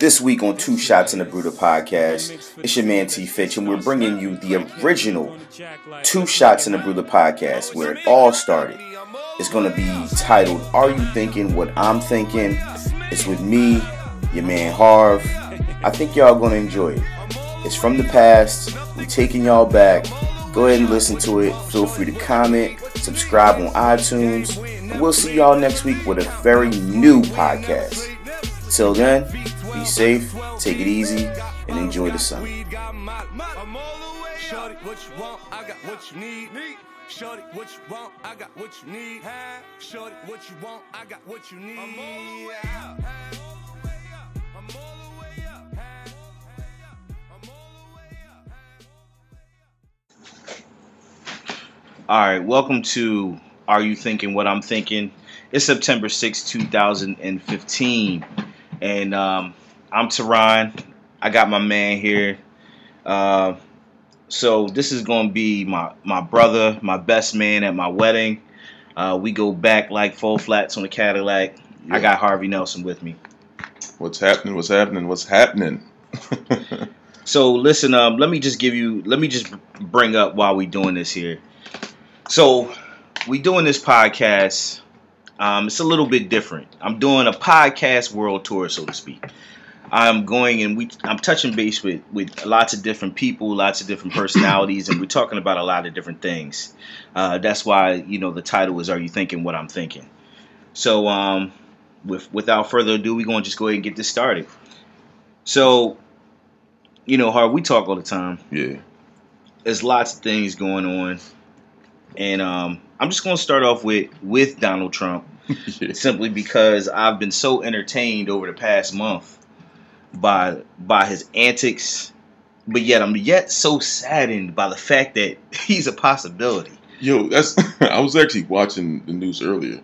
This week on Two Shots in the Brewter podcast, it's your man T Fitch, and we're bringing you the original Two Shots in the Brewter podcast, where it all started. It's going to be titled Are You Thinking What I'm Thinking? It's with me, your man Harv. I think y'all going to enjoy it. It's from the past, we're taking y'all back. Go ahead and listen to it. Feel free to comment, subscribe on iTunes, and we'll see y'all next week with a very new podcast. Till then, be safe, take it easy, and enjoy the sun. Shorty, what you want? I got what you need. Shorty, what you want? I got what you need. Shorty, what you want? I got what you need. I'm all the way up. I'm all the way up. I'm all the way up. All right, welcome to Are You Thinking What I'm Thinking? It's September 6, 2015. And um, I'm Teron. I got my man here. Uh, so this is going to be my, my brother, my best man at my wedding. Uh, we go back like full flats on the Cadillac. I got Harvey Nelson with me. What's happening? What's happening? What's happening? So listen, um, let me just give you, let me just bring up while we doing this here. So we doing this podcast. Um, it's a little bit different. I'm doing a podcast world tour, so to speak. I'm going and we, I'm touching base with with lots of different people, lots of different personalities, and we're talking about a lot of different things. Uh, that's why you know the title is "Are You Thinking What I'm Thinking?" So, um, with without further ado, we're gonna just go ahead and get this started. So, you know, hard we talk all the time. yeah. There's lots of things going on, and um, I'm just gonna start off with with Donald Trump yeah. simply because I've been so entertained over the past month by by his antics, but yet I'm yet so saddened by the fact that he's a possibility. Yo, that's. I was actually watching the news earlier,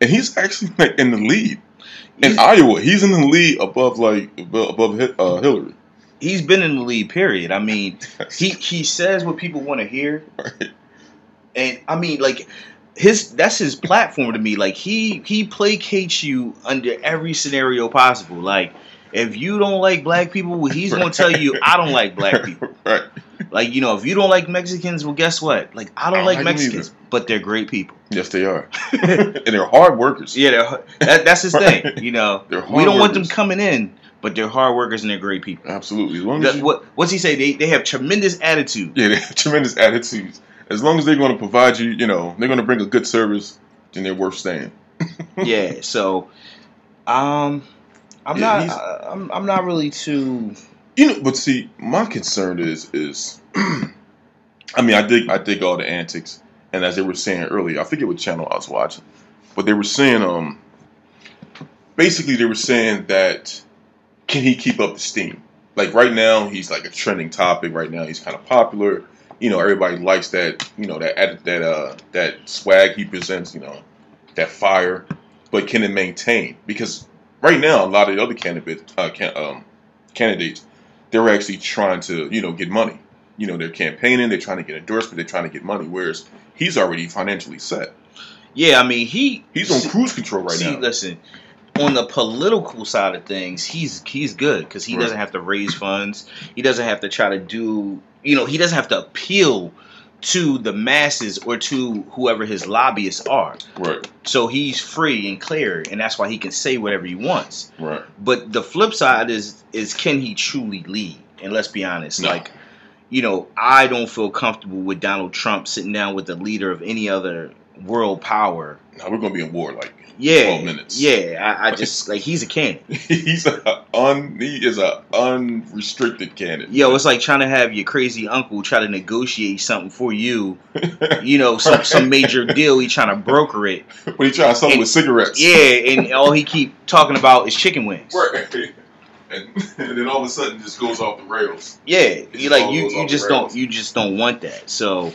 and he's actually like in the lead in He's, Iowa. He's in the lead above like above above uh, Hillary. he's been in the lead. Period. I mean, he he says what people want to hear, Right. and I mean, like his that's his platform to me. Like he he placates you under every scenario possible. Like if you don't like black people, well, he's gonna tell you I don't like black people. right. Like, you know, if you don't like Mexicans, well, guess what? Like, I don't, I don't like, like Mexicans, but they're great people. Yes, they are, and they're hard workers. Yeah, they're, that, that's his thing. You know, They're we don't want them coming in, but they're hard workers and they're great people. Absolutely. As long The- you, what, what's he say? They, they have tremendous attitude. yeah, they have tremendous attitudes. As long as they're going to provide you, you know, they're going to bring a good service, then they're worth staying. yeah. So, um, I'm Yeah, not. I, I'm, I'm not really too. You know, but see, my concern is is, I mean, I dig I dig all the antics, and as they were saying earlier, I forget what channel I was watching, but they were saying um, basically they were saying that can he keep up the steam? Like right now, he's like a trending topic. Right now, he's kind of popular. You know, everybody likes that. You know that that uh that swag he presents. You know, that fire. But can it maintain? Because right now, a lot of the other candidates, uh, can, um, candidates, they're actually trying to, you know, get money. You know, they're campaigning, they're trying to get endorsement, they're trying to get money. Whereas he's already financially set. Yeah, I mean, he. He's on cruise control right see, now. listen. On the political side of things, he's he's good because he Right. doesn't have to raise funds. He doesn't have to try to do, you know, he doesn't have to appeal to the masses or to whoever his lobbyists are. Right, So he's free and clear, and that's why he can say whatever he wants. right. But the flip side is is can he truly lead? And let's be honest, No. like you know, I don't feel comfortable with Donald Trump sitting down with the leader of any other world power. Now we're gonna be in war like Yeah, 12 minutes. yeah. I, I just like he's a candidate. he's a un he is a unrestricted candidate. Yo, it's like trying to have your crazy uncle try to negotiate something for you. You know, some some major deal. He trying to broker it. But he trying to sell And- with cigarettes. Yeah, and all he keep talking about is chicken wings. Right. And, and then all of a sudden just goes off the rails. Yeah, you like you you just don't you just don't want that. So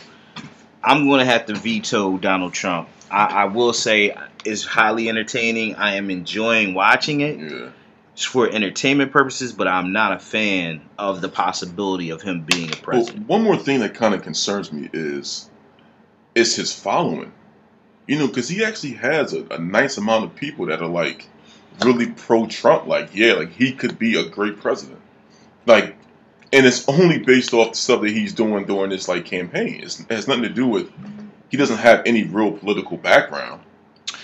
I'm gonna have to veto Donald Trump. I, I will say it's highly entertaining. I am enjoying watching it Yeah. For entertainment purposes, but I'm not a fan of the possibility of him being a Well, president. one more thing that kind of concerns me is is his following. You know, because he actually has a, a nice amount of people that are like really pro Trump. Like, yeah, like he could be a great president. Like, and it's only based off the stuff that he's doing during this like campaign. It's, it has nothing to do with he doesn't have any real political background.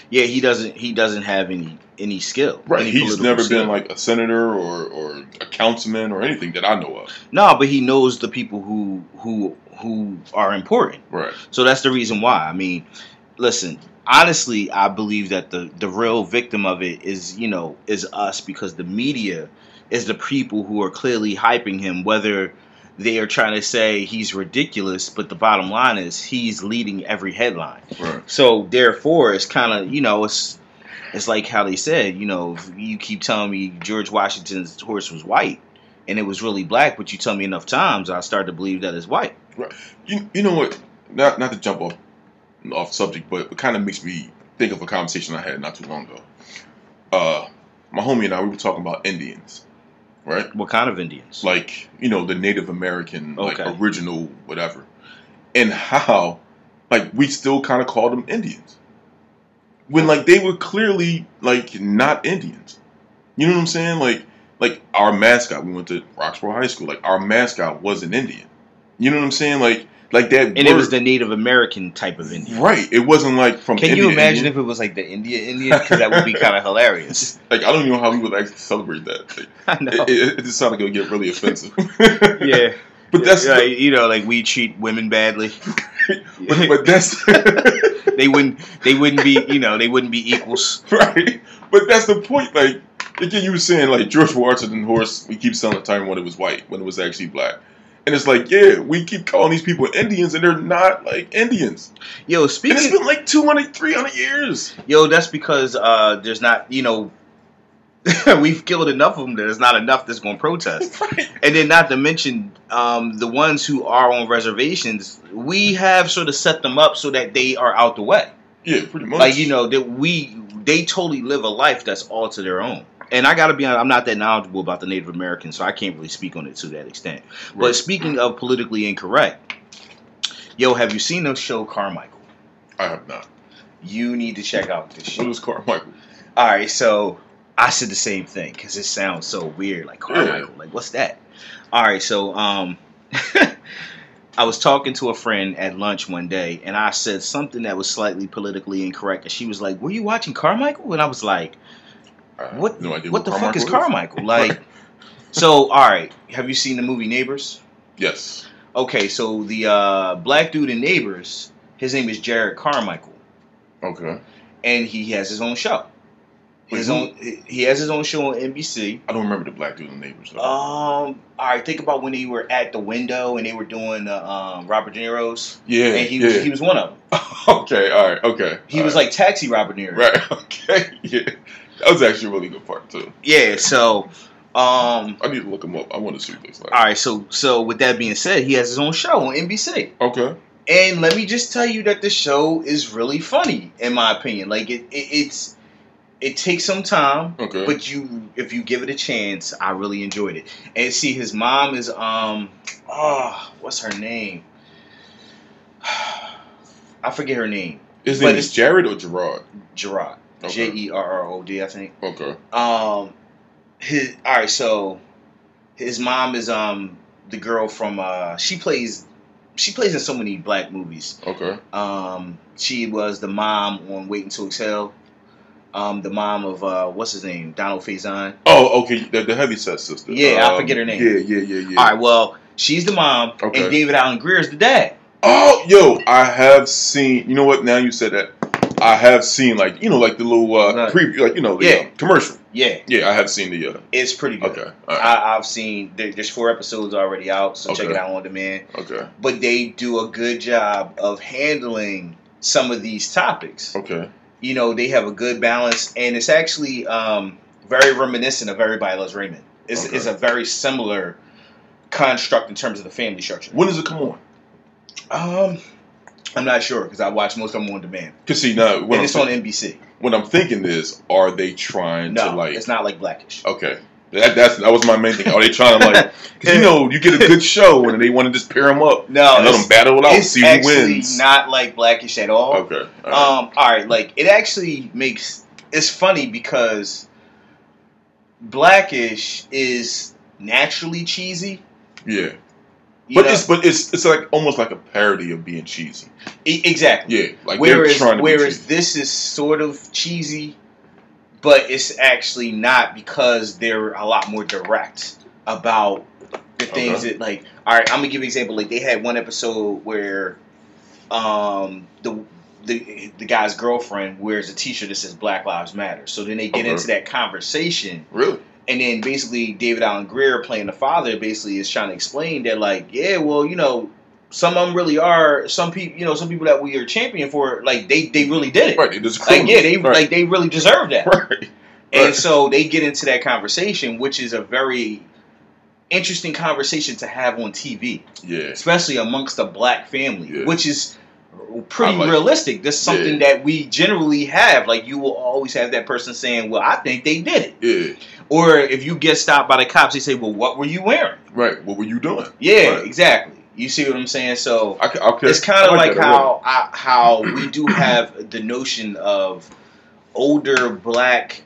Yeah, he doesn't. He doesn't have any any skill. Right. any He's never skill. been like a senator or, or a councilman or anything that I know of. no, but he knows the people who who who are important. Right. So that's the reason why. I mean, listen. Honestly, I believe that the the real victim of it is you know is us because the media is the people who are clearly hyping him, whether they are trying to say he's ridiculous, but the bottom line is he's leading every headline. Right. So therefore, it's kind of you know it's it's like how they said you know if you keep telling me George Washington's horse was white and it was really black, but you tell me enough times, I start to believe that it's white. You, you know what? Not not to jump off off subject, but it kind of makes me think of a conversation I had not too long ago. Uh, my homie and I we were talking about Indians, right? What kind of Indians? Like you know the Native American, like Okay. original whatever, and how like we still kind of call them Indians when like they were clearly like not Indians. You know what I'm saying? Like like our mascot, we went to Roxborough High School. Like our mascot was an Indian. You know what I'm saying? Like like that. and it was the Native American type of Indian. right. It wasn't like from. Can you imagine India. if it was like the India Indian? Because that would be kind of hilarious. Like I don't even know how we would actually celebrate that. Like, I know. it, it, it just sounded gonna get really offensive. yeah, but that's yeah, you know, like we treat women badly. but, but that's they wouldn't. They wouldn't be. You know, they wouldn't be equals. right. But that's the point. Like again, you were saying like George Washington horse. We keep selling the time when it was white, when it was actually black. And it's like, yeah, we keep calling these people Indians, and they're not like Indians. Yo, And it's speaking. been like 200, 300 years. Yo, that's because uh, there's not. You know, we've killed enough of them. There's not enough that's going to protest. Right. And then, not to mention um, the ones who are on reservations, we have sort of set them up so that they are out the way. Yeah, pretty much. Like you know that we they totally live a life that's all to their own. And I gotta be honest, I'm not that knowledgeable about the Native Americans, so I can't really speak on it to that extent. But speaking of politically incorrect, yo, have you seen the show Carmichael? I have not. You need to check out this What show. was Carmichael? All right, so I said the same thing because it sounds so weird, like Carmichael. Like, what's that? All right, so um, I was talking to a friend at lunch one day, and I said something that was slightly politically incorrect, and she was like, "Were you watching Carmichael?" And I was like, "What? No idea what the fuck is Carmichael Carmichael?" Like, so all right, have you seen the movie Neighbors? Yes. Okay, so the uh, black dude in Neighbors, his name is Jerrod Carmichael. Okay. and he has his own show. His Wait, own, he has his own show on NBC. I don't remember the black dude in neighbors. Though. Um, all right, think about when they were at the window and they were doing uh, um, Robert De Niro's, yeah. and he yeah. was he was one of them. okay. All right. Okay. He was right. like Taxi Robert De Niro. Right. Okay. Yeah. That was actually a really good part too. Yeah. So, um, I need to look him up. I want to see what this like. all right. So, so with that being said, he has his own show on NBC. Okay. And let me just tell you that the show is really funny, in my opinion. Like it, it it's it takes some time, Okay. but you if you give it a chance, I really enjoyed it. And see, his mom is um, oh, what's her name? I forget her name. His but name it's- is Jared or Gerard. Gerard. J E R R O D, I think. Okay. Um, his all right. So his mom is um the girl from uh she plays she plays in so many black movies. Okay. Um, she was the mom on Waiting to Exhale. Um, the mom of uh, what's his name, Donald Faison. Oh, okay. The, the heavyset sister. Yeah, I Um, forget her name. Yeah, yeah, yeah, yeah. All right, well, she's the mom, Okay. and David Alan Grier is the dad. Oh, yo, I have seen. You know what? Now you said that, I have seen like you know like the little uh, Right. preview, like you know the Yeah. uh, commercial. Yeah, Yeah, I have seen the. Uh, it's pretty good. okay. Right. I, I've seen there, there's four episodes already out, so check it out on demand. okay. But they do a good job of handling some of these topics. Okay. You know, they have a good balance, and it's actually um, very reminiscent of Everybody Loves Raymond. It's, Okay. it's a very similar construct in terms of the family structure. When does it come on? Um, I'm not sure because I watch most of them on demand, Cause see now when and it's on NBC. when I'm thinking is, are they trying No, to like? it's not like Blackish. Okay. That, that's that was my main thing. Are they trying to like? Because you know, you get a good show and they want to just pair them up No, and let them battle it out, it's see who actually wins. not like Blackish at all. okay. all right. Um, all right, like it actually makes it's funny because Blackish is naturally cheesy. Yeah, but know? it's but it's it's like almost like a parody of being cheesy. E- exactly. Yeah, like they're whereas trying to whereas this is sort of cheesy, but it's actually not because they're a lot more direct about the things Okay. that like. All right, I'm gonna give you an example. Like they had one episode where, um, the. The, the guy's girlfriend wears a T-shirt that says Black Lives Matter. So then they get Okay. into that conversation, really. And then basically David Alan Grier playing the father basically is trying to explain that like yeah well you know some of them really are some people you know some people that we are champion for like they they really did it Right, they like yeah they right. like they really deserve that right. and right. so they get into that conversation which is a very interesting conversation to have on TV yeah, especially amongst a black family Yeah. which is pretty like realistic that's something that we generally have like you will always have that person saying well I think they did it yeah, or if you get stopped by the cops, they say, "Well, what were you wearing?" right. What were you doing? Yeah, Right. exactly. You see what I'm saying? So I, okay. it's kind of I like, how I, how we do have the notion of older black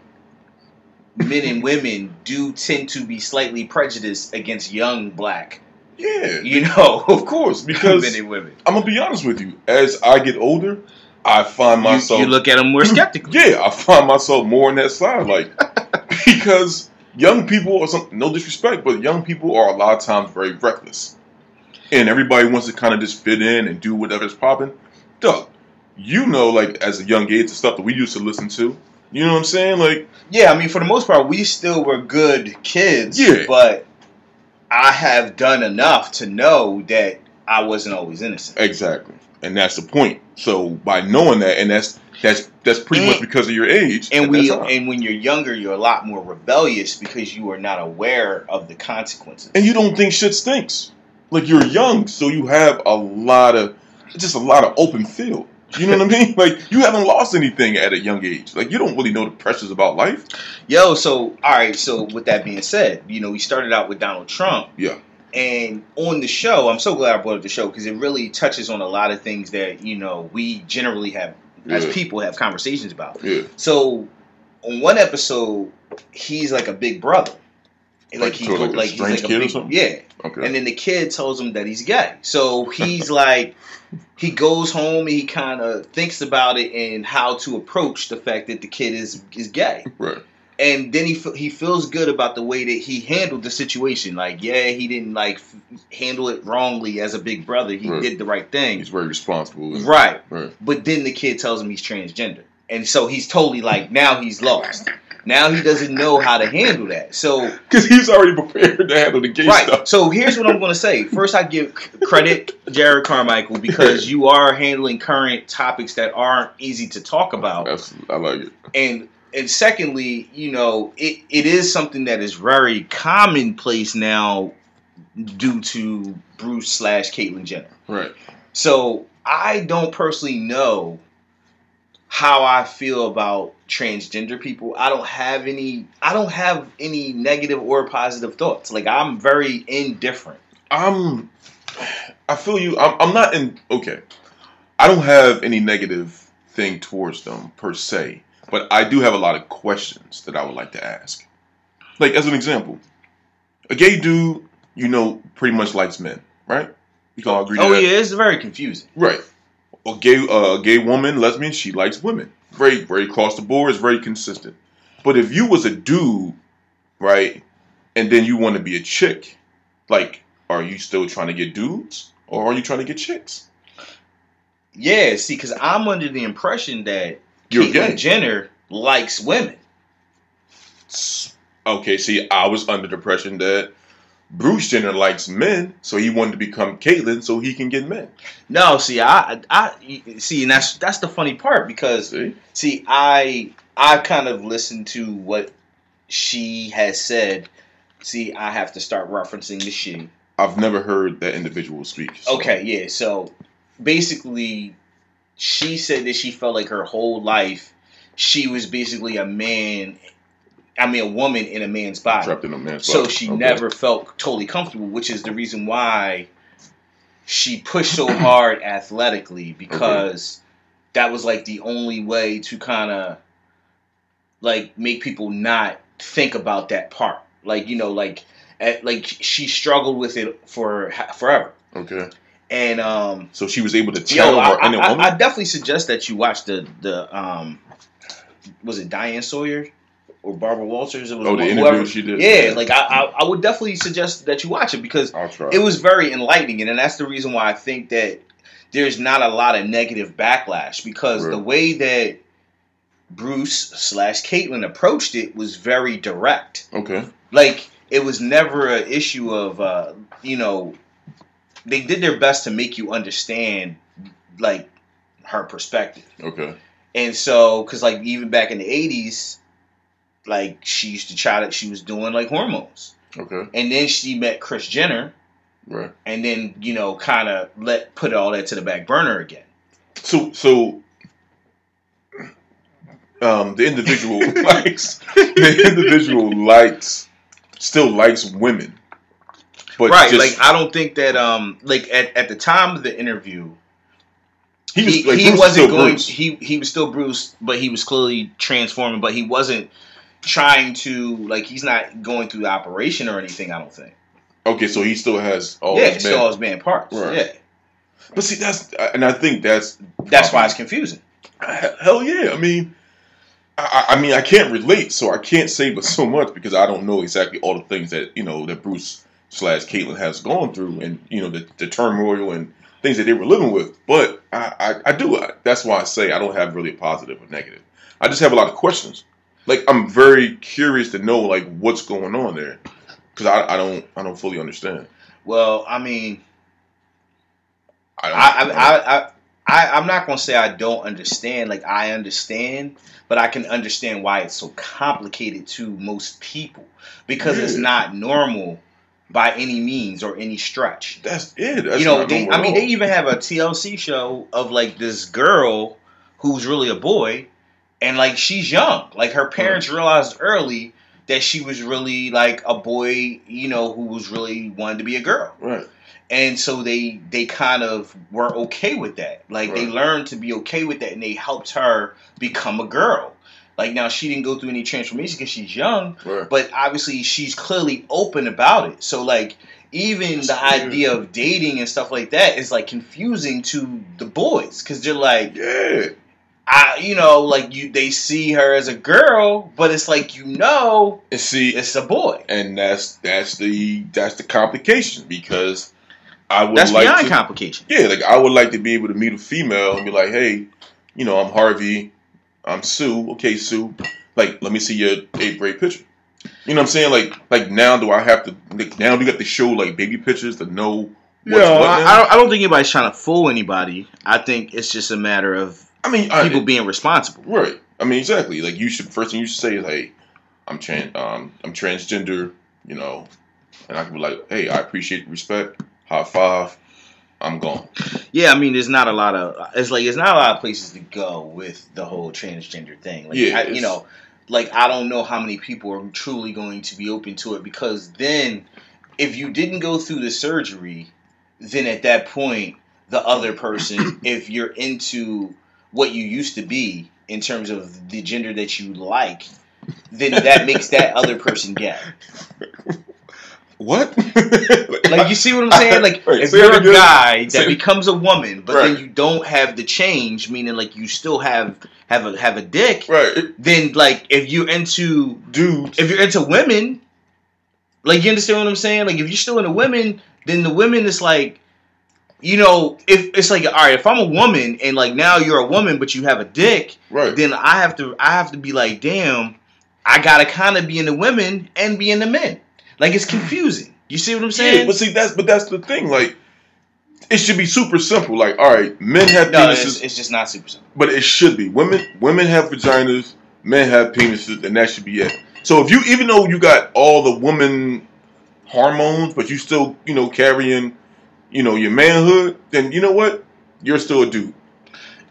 men and women do tend to be slightly prejudiced against young black, Yeah, you know, of course. Because men and women. I'm gonna be honest with you. As I get older, I find myself. you look at them more skeptically. yeah, I find myself more on that side, like because young people are some no disrespect, but young people are a lot of times very reckless, and everybody wants to kind of just fit in and do whatever's popping. Doug, you know, like as a young age, the stuff that we used to listen to. You know what I'm saying? Like, Yeah, I mean, for the most part, we still were good kids. Yeah. But I have done enough to know that I wasn't always innocent. exactly, and that's the point. So by knowing that, and that's that's that's pretty And- much because of your age. And we and when you're younger, you're a lot more rebellious because you are not aware of the consequences. and you don't think shit stinks. Like you're young, so you have a lot of just a lot of open field. You know what I mean? Like you haven't lost anything at a young age. Like you don't really know the pressures about life. Yo, so all right. So with that being said, you know, we started out with Donald Trump. Yeah. And on the show, I'm so glad I brought up the show because it really touches on a lot of things that you know we generally have as Yeah. people have conversations about. Yeah. So on one episode, he's like a big brother. Like, Like, he like a like strange he's like kid a or big, something? yeah. Okay. And then the kid tells him that he's gay. So he's like, he goes home and he kind of thinks about it and how to approach the fact that the kid is is gay. right. And then he he feels good about the way that he handled the situation. Like, yeah, he didn't like f- handle it wrongly as a big brother. He Right. did the right thing. He's very responsible. Right. Right. But then the kid tells him he's transgender. And so he's totally like, now he's lost. Now he doesn't know how to handle that. So Because he's already prepared to handle the gay right. stuff. So here's what I'm going to say. First, I give credit Jerrod Carmichael because you are handling current topics that aren't easy to talk about, That's I like it. and and secondly, you know, it, it is something that is very commonplace now due to Bruce slash Caitlyn Jenner. Right. So I don't personally know how I feel about transgender people. I don't have any I don't have any negative or positive thoughts. Like I'm very indifferent. I'm. I feel you. I'm, I'm not in. Okay. I don't have any negative thing towards them per se, but I do have a lot of questions that I would like to ask. Like as an example, a gay dude, you know, pretty much likes men, right? You can all agree. Oh to that? yeah, it's very confusing. Right. A gay, uh, a gay woman, lesbian, she likes women. Very, very across the board. It's very consistent. But if you was a dude, right, and then you want to be a chick, like, are you still trying to get dudes or are you trying to get chicks? Yeah, see, because I'm under the impression that You're Caitlyn gay. Jenner likes women. Okay, see, I was under the impression that Bruce Jenner likes men, so he wanted to become Caitlyn so he can get men. No, see, I, I see, and that's that's the funny part because See? see, I I kind of listened to what she has said. See, I have to start referencing the she. I've never heard that individual speak. so- Okay, yeah. So basically, she said that she felt like her whole life she was basically a man. I mean, a woman in a man's body. Trapped in a man's So body. she Okay. never felt totally comfortable, which is the reason why she pushed so hard athletically because that was like the only way to kind of like make people not think about that part. Like you know, like at, like she struggled with it for forever, Okay. and um, So she was able to tell yo, I, her inner I, woman. I, I definitely suggest that you watch the the um, was it Diane Sawyer or Barbara Walters? It was oh, the whoever- interview she did. Yeah, like I, I I would definitely suggest that you watch it because it was very enlightening, and that's the reason why I think that there's not a lot of negative backlash because Right. the way that Bruce slash Caitlyn approached it was very direct. okay. Like it was never an issue of uh, you know they did their best to make you understand like her perspective. Okay. And so, because like even back in the '80s, like she used to try that she was doing like hormones, Okay. and then she met Kris Jenner, Right. and then you know kind of let put all that to the back burner again. So so um the individual likes the individual likes still likes women. But right? just, like I don't think that um like at, at the time of the interview, he, was, he, like, he was wasn't still going. Bruce. He he was still Bruce, but he was clearly transforming. But he wasn't trying to like he's not going through the operation or anything. I don't think. Okay, so he still has all yeah, his still all his man parts. Right. Yeah, But see that's and I think that's that's why it's confusing. Hell yeah! I mean, I, I I mean, I can't relate, so I can't say but so much because I don't know exactly all the things that you know that Bruce slash Caitlyn has gone through, and you know the, the turmoil and things that they were living with. But I, I, I do. I, that's why I say I don't have really a positive or negative. I just have a lot of questions. Like I'm very curious to know like what's going on there because I, I don't I don't fully understand. Well, I mean, I, I, I, I, I, I'm not gonna say I don't understand. Like I understand, but I can understand why it's so complicated to most people because it's not normal by any means or any stretch. that's it. That's you know, they, I mean, they even have a TLC show of like this girl who's really a boy, and like she's young. Like her hmm. parents realized early that she was really like a boy, you know, who was really wanted to be a girl right. and so they they kind of were okay with that like they learned to be okay with that and they helped her become a girl like now she didn't go through any transformation because she's young Right. but obviously she's clearly open about it so like even the weird. idea of dating and stuff like that is like confusing to the boys because they're like Yeah. I you know like you they see her as a girl but it's like you know And see, it's a boy and that's that's the that's the complication because I would that's like beyond to, complication yeah, like I would like to be able to meet a female and be like, hey, you know, I'm Harvey, I'm Sue. Okay, Sue, like let me see your eighth grade picture. You know what I'm saying? Like like now do I have to like, now do you have to show like baby pictures to know what's no, what I, now? I don't, I don't think anybody's trying to fool anybody. I think it's just a matter of I mean, I, people being responsible. Right. I mean, exactly. Like you should first thing you should say is, "Hey, I'm trans. Um, I'm transgender." You know, and I can be like, "Hey, I appreciate respect. High five. I'm gone." Yeah, I mean, there's not a lot of it's like there's not a lot of places to go with the whole transgender thing. Like, Yeah, I, you know, like I don't know how many people are truly going to be open to it because then, if you didn't go through the surgery, then at that point, the other person, if you're into what you used to be in terms of the gender that you like, then that makes that other person gay. What? Like you see what I'm saying? Like Right, if you're a again. guy that Say becomes a woman, but Right. then you don't have the change, meaning like you still have have a have a dick, right, then like if you're into dudes, if you're into women, like you understand what I'm saying? Like if you're still into women, then the women is like you know, if it's like all right, if I'm a woman and like now you're a woman but you have a dick, Right. then I have to I have to be like, damn, I gotta kind of be in the women and be in the men. Like it's confusing. You see what I'm saying? yeah, but see, that's but that's the thing. Like, it should be super simple. Like, all right, men have no, penises, it's, it's just not super simple. but it should be. Women women have vaginas, men have penises, and that should be it. So if you even though you got all the woman hormones, but you still, you know, carrying, you know, your manhood, then you know what? You're still a dude.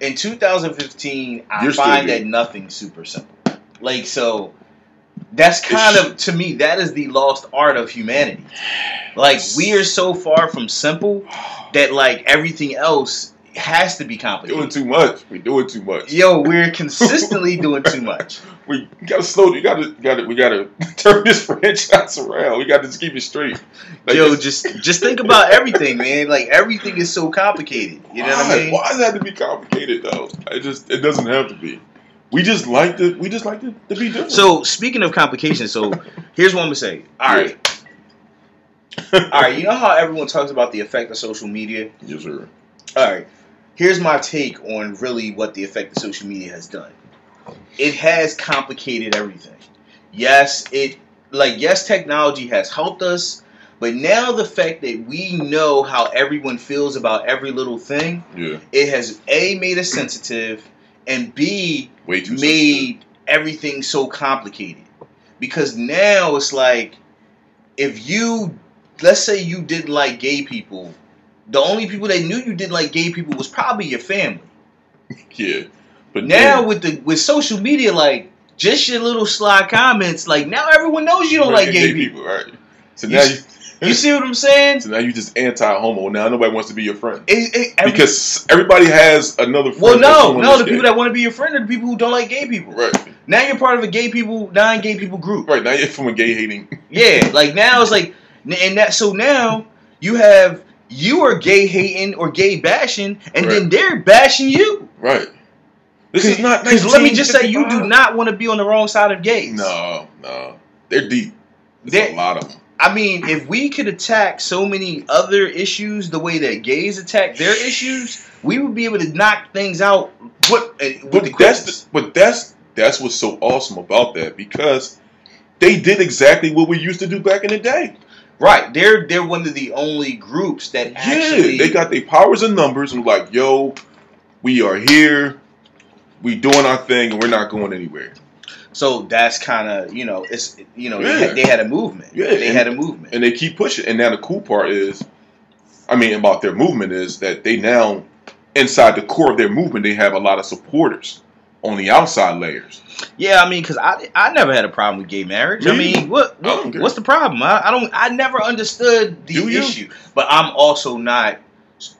In 2015, I You're find that nothing's super simple. Like so, that's kind of to me that is the lost art of humanity. Like we are so far from simple that like everything else has to be complicated. Doing too much. We're doing too much. Yo, we're consistently doing too much. We gotta slow. You gotta, gotta, we gotta turn this franchise around. We gotta just keep it straight. Like, Yo, just just think about everything, man. Like everything is so complicated. You know what why? I mean? Why does it have to be complicated though? It just, it doesn't have to be. We just like to, we just like to, to be different. So speaking of complications, so here's what I'm gonna say. All right, all right. You know how everyone talks about the effect of social media. yes, sir. All right. Here's my take on really what the effect of social media has done. It has complicated everything. Yes, it like yes, technology has helped us, but now the fact that we know how everyone feels about every little thing, Yeah, it has a made us sensitive, and b way too. made everything so complicated. Because now it's like if you let's say you didn't like gay people, the only people that knew you didn't like gay people was probably your family. Yeah, but Now then- with the with social media, like just your little sly comments, like now everyone knows you don't Right, like gay people. right? So You now s- you, You see what I'm saying? so now you just anti-homo. Now nobody wants to be your friend It- it- every- because everybody has another. Friend well, no, no, the gay. people that want to be your friend are the people who don't like gay people. right, Now you're part of a gay people, non-gay people group. right now you're from a gay hating. Yeah, like now it's like, and that so now you have you are gay hating or gay bashing, and then they're bashing you. Right. This is not. Because let me just say, you do not want to be on the wrong side of gays. No, no, they're deep. There's a lot of them. I mean, if we could attack so many other issues the way that gays attack their issues, we would be able to knock things out. What? uh, With But the that's the, but that's that's what's so awesome about that because they did exactly what we used to do back in the day. right. They're they're one of the only groups that actually yeah, they got their powers and numbers and like, yo, we are here, we doing our thing, and we're not going anywhere. So that's kind of you know it's you know they, Yeah. had, they had a movement. Yeah, they and- had a movement. and they keep pushing. And now the cool part is, I mean, about their movement is that they now inside the core of their movement they have a lot of supporters on the outside layers. Yeah, I mean, because I I never had a problem with gay marriage. I mean, what, what what's the problem? I, I don't. I never understood the Do you? issue. But I'm also not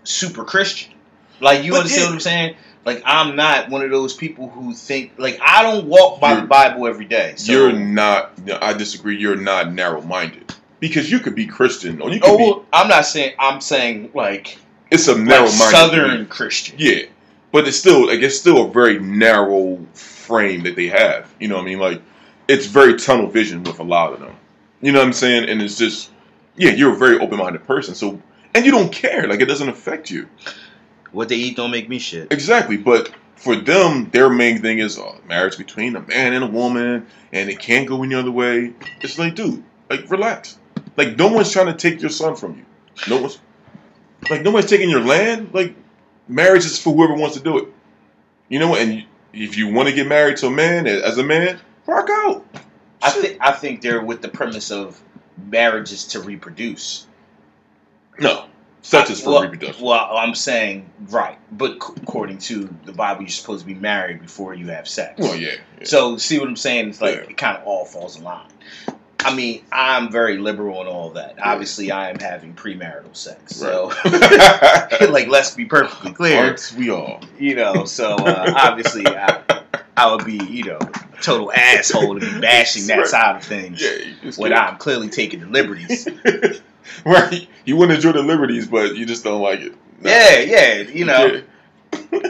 super Christian. Like you But understand what I'm saying? Like I'm not one of those people who think like I don't walk by the You're- Bible every day. So, you're not. I disagree. You're not narrow minded because you could be Christian or you could Oh, be. I'm not saying. I'm saying like, It's a narrow minded Southern Christian. Yeah, but it's still like it's still a very narrow frame that they have. You know what I mean? Like it's very tunnel vision with a lot of them. You know what I'm saying? And it's just yeah, you're a very open minded person. So and you don't care. Like it doesn't affect you What they eat don't make me shit. exactly. But for them, their main thing is uh, marriage between a man and a woman, and it can't go any other way. It's like, dude, like relax. Like no one's trying to take your son from you. No one's like no one's taking your land. Like marriage is for whoever wants to do it. You know what? And if you want to get married to a man as a man, rock out. I think I think they're with the premise of marriages to reproduce. No, sex as for well, reproduction. Well, I'm saying right, but c- according to the Bible, you're supposed to be married before you have sex. Well, yeah. yeah. So see what I'm saying? It's like Yeah. it kind of all falls in line. I mean, I'm very liberal in all that. Obviously, I am having premarital sex. So, like, let's be perfectly clear. Aren't we all? You know, so uh, obviously, I, I would be, you know, a total asshole to be bashing that Right. side of things Yeah. when I'm clearly taking the liberties. right. You want to enjoy the liberties, but you just don't like it. No. Yeah, yeah, you know. Yeah.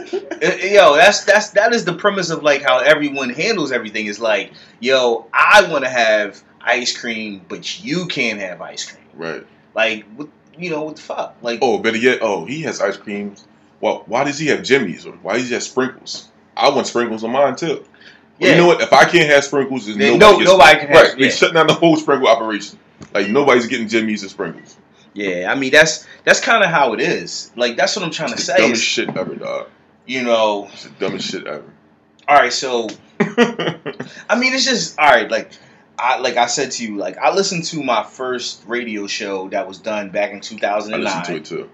Yo that's that's that is the premise of like how everyone handles everything is like yo i want to have ice cream but you can't have ice cream Right. like what you know what the fuck like Oh, better yet, oh, he has ice cream. Well, why does he have jimmies or why does he have sprinkles? I want sprinkles on mine too. Yeah You know what? If I can't have sprinkles, then nobody, no- gets nobody can have- Right, yeah. they shutting down the whole sprinkle operation. Like nobody's getting jimmies and sprinkles. yeah i mean that's that's kind of how it is like that's what i'm trying to It's the say dumbest is, shit ever, dog. you know It's the dumbest shit ever. all right so i mean it's just all right like I, like I said to you, like I listened to my first radio show that was done back in I 2009. listened to it too.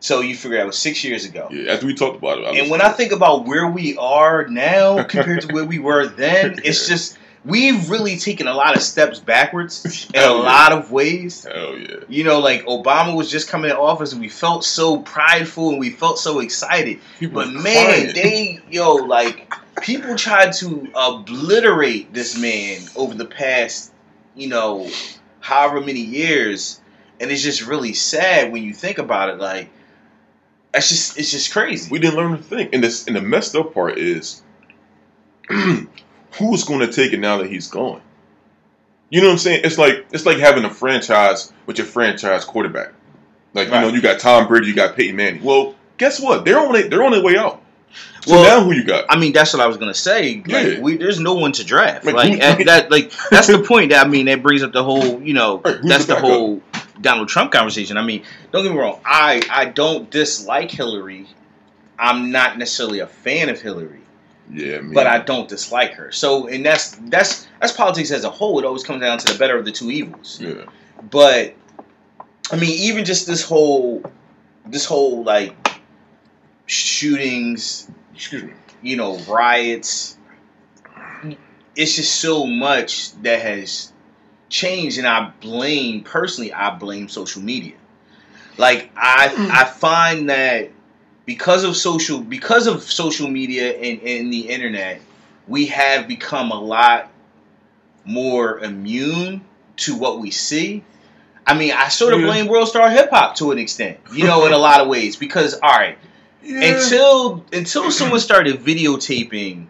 So you figure that was six years ago. Yeah, after we talked about it. I and when I think about where we are now compared to where we were then, it's just we've really taken a lot of steps backwards in a yeah. lot of ways. Hell yeah. You know, like Obama was just coming in office, and we felt so prideful and we felt so excited. People But man, they yo like people tried to obliterate this man over the past, you know, however many years, and it's just really sad when you think about it. Like, that's just it's just crazy. we didn't learn to think. And this and the messed up part is who's gonna take it now that he's gone? You know what I'm saying? It's like it's like having a franchise with your franchise quarterback. Like you know, you got Tom Brady, you got Peyton Manning. Well, guess what? They're on their, they're on their way out. So Well, now who you got? I mean, that's what I was gonna say. Like, Yeah. we, there's no one to draft. Like, Like, who- that, like that's the point. That I mean, that brings up the whole, you know, Right, that's the backup? Donald Trump conversation. I mean, don't get me wrong. I I don't dislike Hillary. I'm not necessarily a fan of Hillary, Yeah, man. but I don't dislike her. So, and that's that's that's politics as a whole. It always comes down to the better of the two evils. yeah. But I mean, even just this whole this whole like shootings, Excuse me. you know, riots. It's just so much that has changed, and I blame personally. I blame social media. Like I, hmm. I find that because of social, because of social media and, and the internet, we have become a lot more immune to what we see. I mean, I sort of Yeah. blame World Star Hip Hop to an extent, you know, in a lot of ways, because all right, Yeah. until until someone started videotaping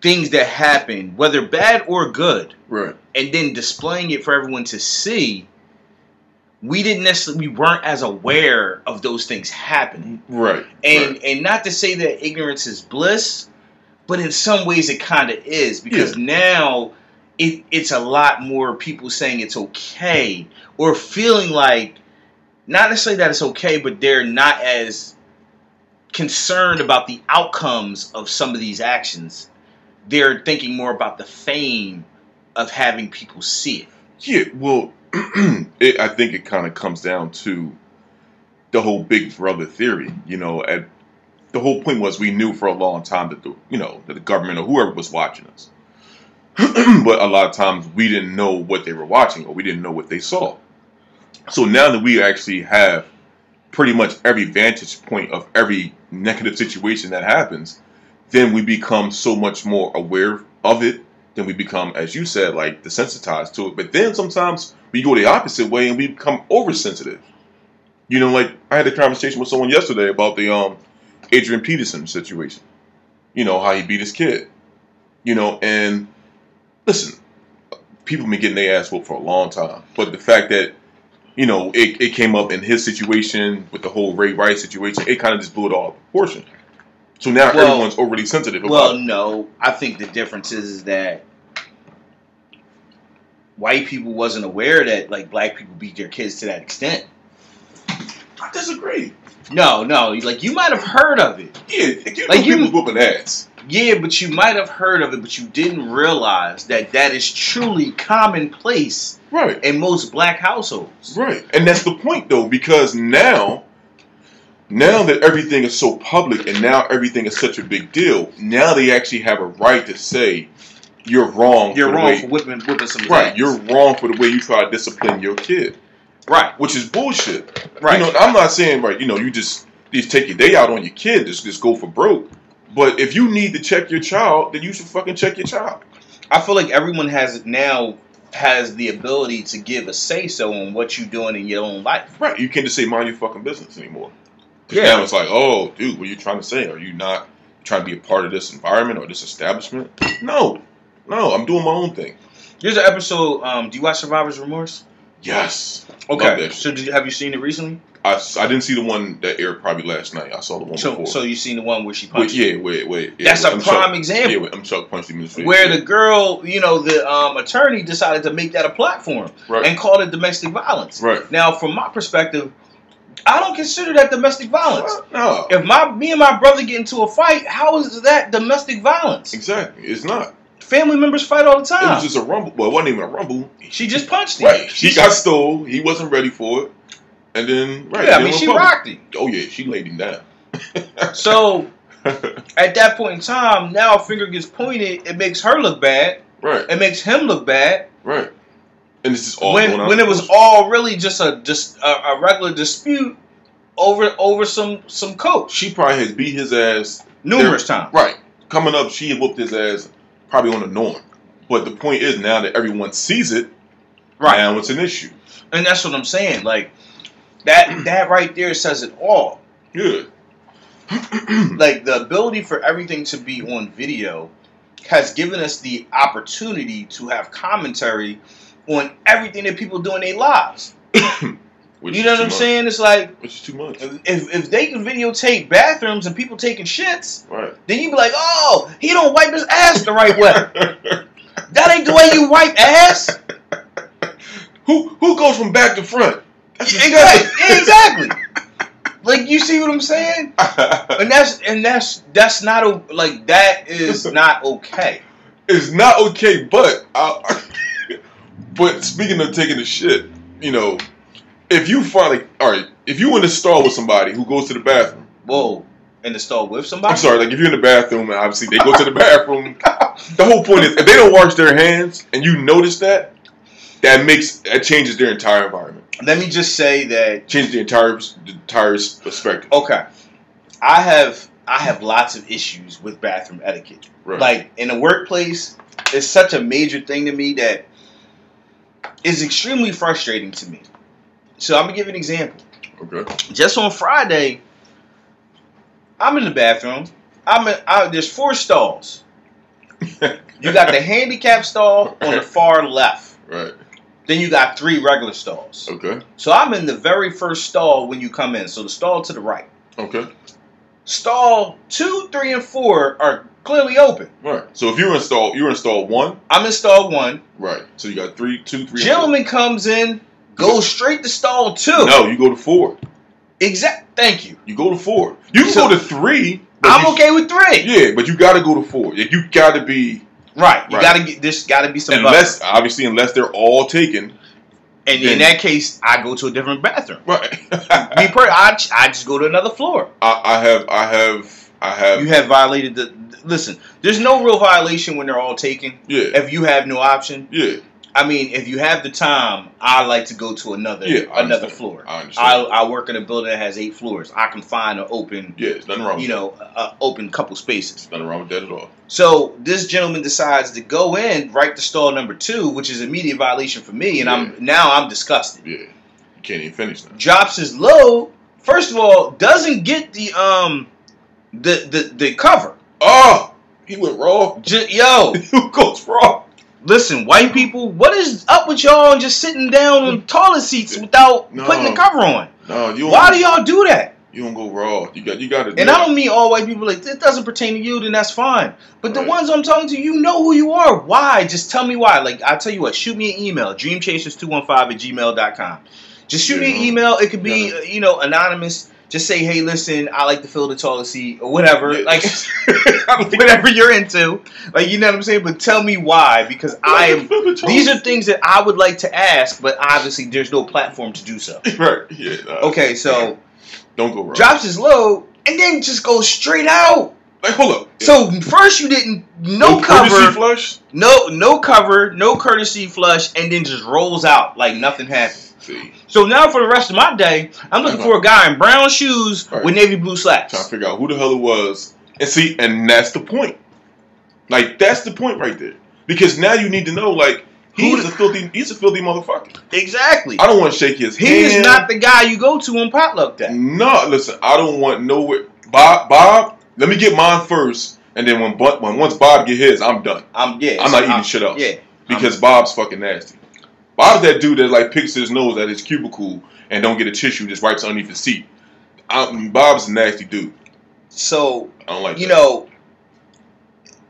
things that happen, whether bad or good, right. and then displaying it for everyone to see, we didn't necessarily we weren't as aware of those things happening. Right. And right. and not to say that ignorance is bliss, but in some ways it kind of is because now it, it's a lot more people saying it's okay or feeling like not necessarily that it's okay, but they're not as concerned about the outcomes of some of these actions. They're thinking more about the fame of having people see it. Yeah, well, it, I think it kind of comes down to the whole Big Brother theory. You know, at the whole point was we knew for a long time that the you know that the government or whoever was watching us, but a lot of times we didn't know what they were watching or we didn't know what they saw. So now that we actually have pretty much every vantage point of every negative situation that happens, then we become so much more aware of it then we become, as you said, like desensitized to it. But then sometimes we go the opposite way and we become oversensitive. You know, like I had a conversation with someone yesterday about the um Adrian Peterson situation. You know how he beat his kid. You know, and listen, people been getting their ass whooped for a long time, but the fact that you know it, it came up in his situation with the whole Ray Rice situation, it kind of just blew it all out of proportion. So now Well- everyone's overly sensitive about Well, it. no, I think the difference is, is that white people wasn't aware that like black people beat their kids to that extent. I disagree. No, no, like you might have heard of it. Yeah, you Like you- people whooping ass. Yeah, but you might have heard of it, but you didn't realize that that is truly commonplace Right. in most black households. Right. And that's the point though, because now now that everything is so public and now everything is such a big deal, now they actually have a right to say you're wrong You're for wrong way for whipping whipping some Right, you're wrong for the way you try to discipline your kid. right, Which is bullshit. right. You know, I'm not saying right, you know, you just you just take your day out on your kid, just just go for broke. But if you need to check your child, then you should fucking check your child. I feel like everyone has now has the ability to give a say so on what you're doing in your own life. Right. You can't just say mind your fucking business anymore. 'Cause Yeah. Now it's like, oh, dude, what are you trying to say? Are you not trying to be a part of this environment or this establishment? No. No, I'm doing my own thing. Here's an episode. Um, do you watch Survivor's Remorse? Yes. Okay. So did you, have you seen it recently? I, I didn't see the one that aired probably last night. I saw the one So before. so you seen the one where she wait, punched? yeah, wait, wait. Yeah, That's wait, a I'm prime Chuck- example. Yeah, wait, I'm Chuck punched him in the face. Where yeah. the girl, you know, the um, attorney decided to make that a platform right, and called it domestic violence. right. Now, from my perspective, I don't consider that domestic violence. No, If my me and my brother get into a fight, how is that domestic violence? exactly. It's not. Family members fight all the time. It was just a rumble. Well, it wasn't even a rumble. she just punched him. Right. She got stole. He wasn't ready for it. And then, right. yeah, I mean, she public. rocked him. Oh, yeah, she laid him down. So At that point in time, now a finger gets pointed. It makes her look bad. right, It makes him look bad. right. And this is all when when it was all really just a just a, a regular dispute over over some some coach she probably has beat his ass numerous There- times. Right. Coming up, she whooped his ass probably on the norm. But the point is now that everyone sees it, Right. now it's an issue. And that's what I'm saying. Like that that right there says it all. Good. Like the ability for everything to be on video has given us the opportunity to have commentary on everything that people do in their lives. Which you know what I'm much. saying? It's like Which is too much. if if they can videotape bathrooms and people taking shits, Right. then you be like, oh, he don't wipe his ass the right way. That ain't the way you wipe ass. who who goes from back to front? Exactly. exactly. Like you see what I'm saying? And that's and that's that's not o- like that is not okay. it's not okay, but I, but speaking of taking the shit, you know, if you find like all right, if you in the stall with somebody who goes to the bathroom, Whoa. In the stall with somebody? I'm sorry, like if you're in the bathroom and obviously they go to the bathroom, the whole point is if they don't wash their hands and you notice that, that makes that changes their entire environment, Let me just say that changes the entire the entire perspective. okay. I have I have lots of issues with bathroom etiquette. Right. Like in the workplace, it's such a major thing to me that is extremely frustrating to me. So I'm gonna give you an example. okay. Just on Friday, I'm in the bathroom. I'm in, I, there's four stalls. You got the handicap stall on the far left. Right. Then you got three regular stalls. Okay. So I'm in the very first stall when you come in. So the stall to the right. Okay. Stall two, three, and four are clearly open. Right. So if you're installed, you're installed one. I'm in stall one. Right. So you got three, two, three. and Gentleman comes in, goes straight to stall two. No, you go to four. Exact. Thank you. You go to four. You can So- go to three. I'm you- okay with three. Yeah, but you got to go to four. You got to be Right. You Right. gotta get. There's gotta be some. unless obviously unless they're all taken. And in that case, I go to a different bathroom. Right. Me per, I, I just go to another floor. I, I have I have I have You have violated the. Listen, there's no real violation when they're all taken. yeah If you have no option, yeah I mean, if you have the time, I like to go to another Yeah, I another floor. I I, understand. I work in a building that has eight floors. I can find an open, yeah. There's nothing wrong. You know, a open couple spaces. nothing wrong with that at all. So this gentleman decides to go in right to stall number two, which is immediate violation for me, and Yeah. I'm now I'm disgusted. Yeah, you can't even finish now. drops his load. First of all, doesn't get the um the the, the cover. Oh, he went raw. Ju- yo, Who goes raw? Listen, white people, what is up with y'all just sitting down on toilet seats without No. putting the cover on? No, you. Why do y'all do that? You don't go raw. You got you got to. And I don't mean all white people. Like this doesn't pertain to you, then that's fine. But the ones I'm talking to, you know who you are. Why? Just tell me why. Like I tell you what, shoot me an email, dreamchasers215 at gmail.com. Just shoot me an email. It could be Yeah. you know anonymous. Just say, hey, listen, I like to fill the toilet seat or whatever. Yeah. Like whatever you're into. Like you know what I'm saying. But tell me why, because I am. These are things that I would like to ask, but obviously there's no platform to do so. right. Yeah. Okay, so Don't go raw. drops his load and then just goes straight out. Like hold up. So first you didn't no, courtesy cover, flush. no no cover, no courtesy flush, and then just rolls out like nothing happened. See, So now for the rest of my day, I'm looking for a guy in brown shoes Right. with navy blue slacks. trying to figure out who the hell it was, and see, and that's the point. Like that's the point right there. Because now you need to know, like, he's a filthy, he's a filthy motherfucker. Exactly. I don't want to shake his He hand. is not the guy you go to on potluck day. No, listen, I don't want nowhere. Bob, Bob, let me get mine first, and then when, when once Bob get his, I'm done I'm yeah. I'm not eating shit else. Yeah. because Bob's fucking nasty. Bob's that dude that like picks his nose at his cubicle and don't get a tissue, just wipes underneath his seat. i Bob's a nasty dude. So I don't like you that. know,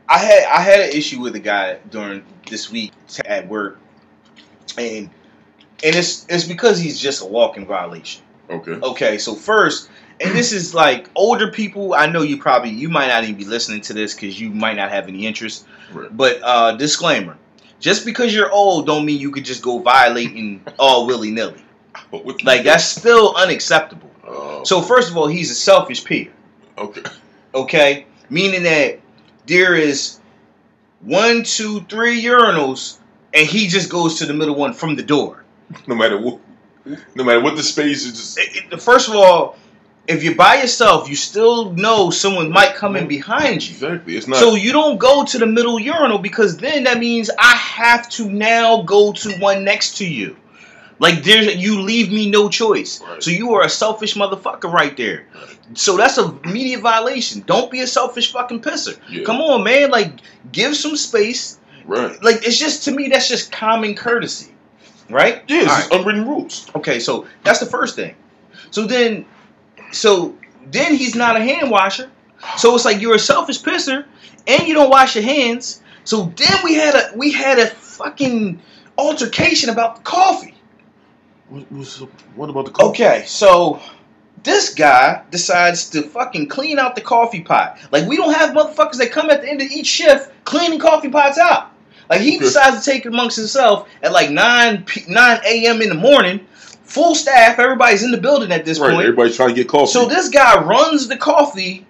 I had I had an issue with a guy during this week at work, and and it's it's because he's just a walking violation. Okay. Okay, so first, and this is like older people. I know you probably you might not even be listening to this because you might not have any interest. Right. But uh, disclaimer: just because you're old, don't mean you could just go violating all willy nilly. Like that's still unacceptable. Oh, So first of all, he's a selfish peer. okay. Okay. meaning that there is one, two, three urinals, and he just goes to the middle one from the door. No matter what, no matter what the space is, just It- it- first of all, if you're by yourself, you still know someone might come in behind you. exactly. It's not. So you don't go to the middle urinal because then that means I have to now go to one next to you. Like there's you leave me no choice. Right. So you are a selfish motherfucker right there. So that's a immediate violation. Don't be a selfish fucking pisser. Yeah. Come on, man. Like give some space. right. Like it's just to me that's just common courtesy. Right? Yeah, it's just unwritten rules. Okay, so that's the first thing. So then, so then he's not a hand washer. So it's like you're a selfish pisser, and you don't wash your hands. So then we had a we had a fucking altercation about the coffee. What, about the coffee? Okay, so this guy decides to fucking clean out the coffee pot. Like we don't have motherfuckers that come at the end of each shift cleaning coffee pots out. Like he decides to take it amongst himself at like nine p- nine a.m. in the morning. Full staff, everybody's in the building at this Right. point. Everybody's trying to get coffee. So this guy runs the coffee.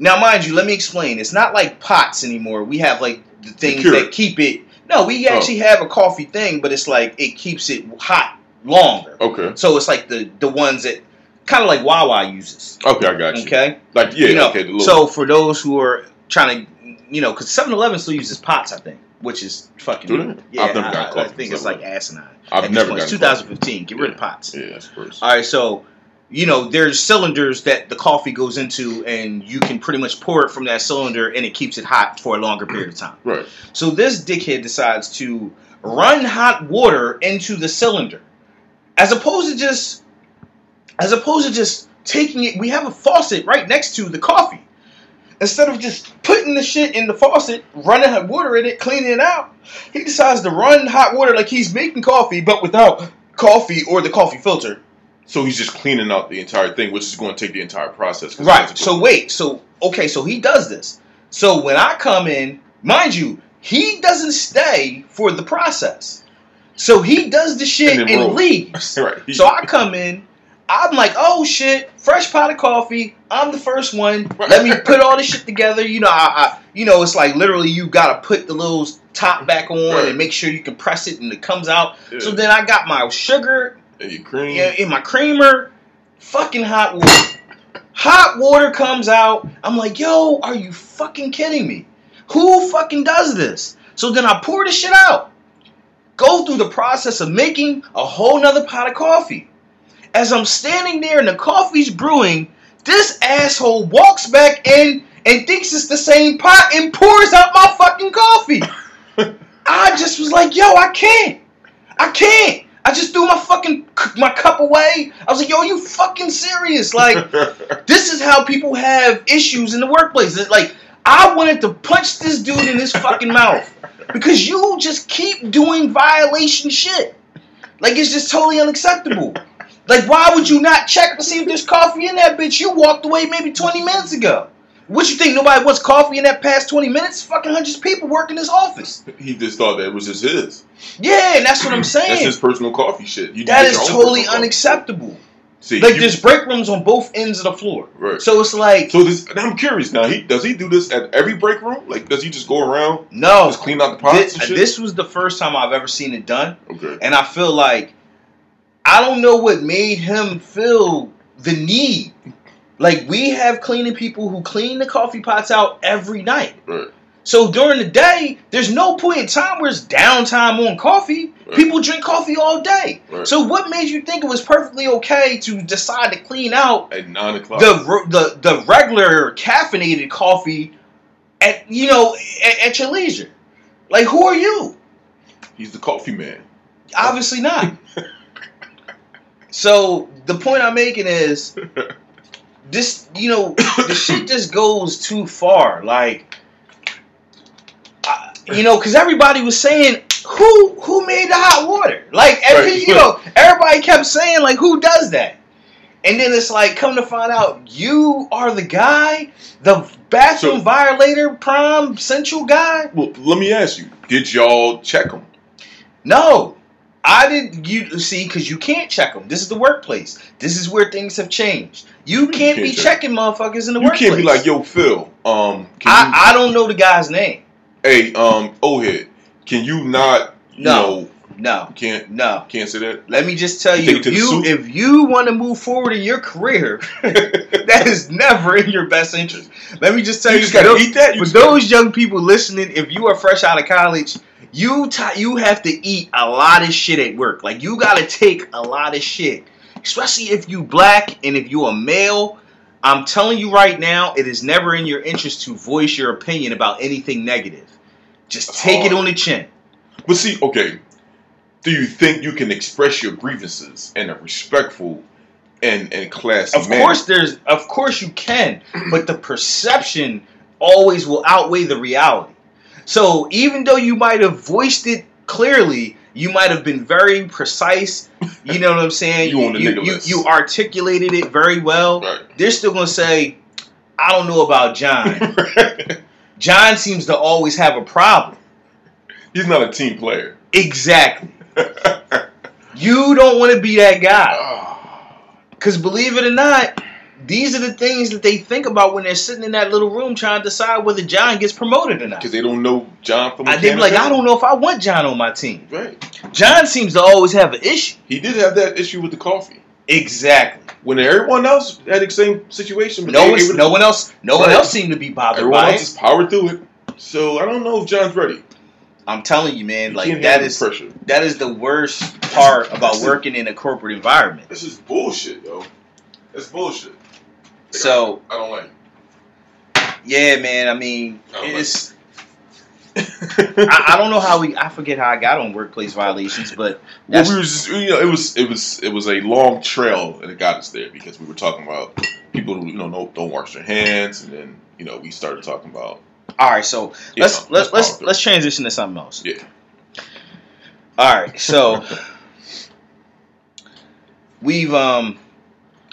Now, mind you, let me explain. It's not like pots anymore. We have like the things that keep it. No, we Oh. actually have a coffee thing, but it's like it keeps it hot longer. okay. So it's like the the ones that kind of like Wawa uses. Okay, I got you. Okay. Like yeah. You know, okay. The little, so for those who are trying to, you know, because 7-Eleven still uses pots, I think, which is fucking. Do they? Yeah, I've never I, I- I think it's like 7-Eleven. asinine. I've At never point. It's gotten 2015. Get rid of pots. yeah, that's first. All right, so you know there's cylinders that the coffee goes into, and you can pretty much pour it from that cylinder, and it keeps it hot for a longer period of time. Right. So this dickhead decides to run hot water into the cylinder, as opposed to just, as opposed to just taking it. We have a faucet right next to the coffee. Instead of just putting the shit in the faucet, running hot water in it, cleaning it out, he decides to run hot water like he's making coffee, but without coffee or the coffee filter. So he's just cleaning out the entire thing, which is going to take the entire process. Right. So wait. So okay. So he does this. So when I come in, mind you, he doesn't stay for the process. So he does the shit And and, leaves. right. So I come in. I'm like, oh shit, fresh pot of coffee. I'm the first one. Let me put all this shit together. You know, I, I you know, it's like literally you gotta put the little top back on Right. and make sure you can press it and it comes out. yeah. So then I got my sugar and you cream. in, in my creamer, fucking hot water. Hot water comes out. I'm like, yo, are you fucking kidding me? Who fucking does this? So then I pour the shit out. Go through the process of making a whole nother pot of coffee. As I'm standing there and the coffee's brewing, this asshole walks back in and thinks it's the same pot and pours out my fucking coffee. I just was like, yo, I can't. I can't. I just threw my fucking my cup away. I was like, yo, you fucking serious? Like, this is how people have issues in the workplace. It's like, I wanted to punch this dude in his fucking mouth because you just keep doing violation shit. Like, it's just totally unacceptable. Like, why would you not check to see if there's coffee in that bitch? You walked away maybe 20 minutes ago. What you think? Nobody wants coffee in that past 20 minutes? Fucking hundreds of people work in this office. he just thought that it was just his. Yeah, and that's what I'm saying. That's his personal coffee shit. You That is totally unacceptable. See, Like you- there's break rooms on both ends of the floor. right. So it's like So this, I'm curious now. He does he do this at every break room? Like, does he just go around no. just clean out the pots This, and shit? this was the first time I've ever seen it done, okay. and I feel like I don't know what made him feel the need. Like we have cleaning people who clean the coffee pots out every night. Right. So during the day, there's no point in time where it's downtime on coffee. Right. People drink coffee all day. Right. So what made you think it was perfectly okay to decide to clean out At nine o'clock. the the the regular caffeinated coffee at you know at, at your leisure. Like who are you? He's the coffee man. Obviously not. so the point I'm making is this. You know, the shit just goes too far. Like, I- you know, because everybody was saying. Who who made the hot water? Like every Right. you know, everybody kept saying like who does that? And then it's like, come to find out, you are the guy, the bathroom So- violator, prime central guy. Well, let me ask you: Did y'all check him? No, I didn't. You see, because you can't check them. This is the workplace. This is where things have changed. You can't, can't be check. checking motherfuckers in the You workplace. You can't be like, "Yo, Phil, Um, I, I don't know the guy's name. hey, um, Ohead, can you not? You No. know, No, can't no. can't say that. Let me just tell You you, if you if you want to move forward in your career, that is never in your best interest. Let me just tell You you, just gotta those- eat that. You for gotta- those young people listening, if you are fresh out of college, you ti you have to eat a lot of shit at work. Like you got to take a lot of shit, especially if you black and if you a male. I'm telling you right now, it is never in your interest to voice your opinion about anything negative. Just take it on the chin. But see, okay, do you think you can express your grievances in a respectful and and classy Of manner? course, there's of course you can, but the perception always will outweigh the reality. So even though you might have voiced it clearly, you might have been very precise. You know what I'm saying? You you, you, you articulated it very well. Right. They're still gonna say, "I don't know about John." John seems to always have a problem. He's not a team player. Exactly. You don't want to be that guy. Ah, Because believe it or not, these are the things that they think about when they're sitting in that little room trying to decide whether John gets promoted or not. Because they don't know John from. I, be like, I don't know if I want John on my team. Right. John seems to always have an issue. He did have that issue with the coffee. Exactly. When everyone else had the same situation, but No one, no one else, no one else seemed to be bothered everyone by else it. just powered through it. So I don't know if John's ready. I'm telling you, man, He like that is pressure. that is the worst part about That's it. working in a corporate environment. This is bullshit, yo. It's bullshit. Like, So I, I don't like. it. yeah, man. I mean, I don't it's. I, I don't know how we. I forget how I got on workplace violations, but Well, we just, you know, it was, it was, it was a long trail, and it got us there because we were talking about people who, you know, don't, don't wash their hands, and then, you know, we started talking about, all right. So you let's let's let's let's transition to something else. yeah, All right, so we've um,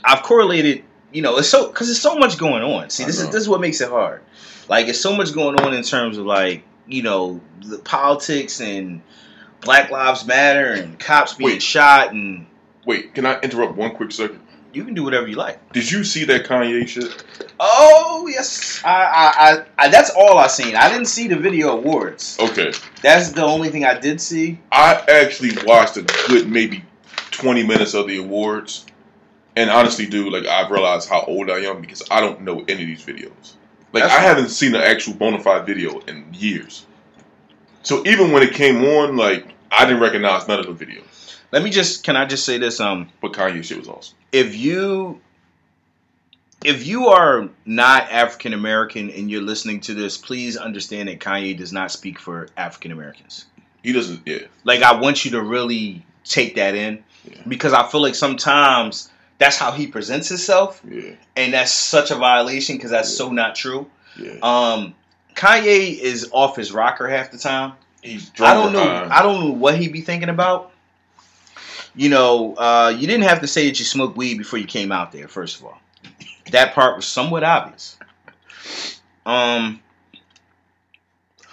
I've correlated. You know, it's so because there's so much going on. See, this is this is what makes it hard. Like, it's so much going on in terms of like you know the politics and Black Lives Matter and cops being Wait. shot and Wait, can I interrupt one quick second? You can do whatever you like. Did you see that Kanye shit? Oh yes, I I, I, I that's all I seen. I didn't see the video awards. Okay, That's the only thing I did see. I actually watched a good maybe twenty minutes of the awards, and honestly, dude, like I've realized how old I am because I don't know any of these videos. Like That's I fine. haven't seen an actual bona fide video in years. So even when it came on, like I didn't recognize none of the videos. Let me just can I just say this um. But Kanye shit was awesome. if you if you are not African American and you're listening to this, please understand that Kanye does not speak for African Americans. He doesn't. Yeah, Like I want you to really take that in Yeah. because I feel like sometimes that's how he presents himself yeah, and that's such a violation because that's so not true. yeah. Um Kanye is off his rocker half the time. He's drunk I don't know. behind. I don't know what he'd be thinking about. You know, uh, you didn't have to say that you smoked weed before you came out there. First of all, that part was somewhat obvious. Um,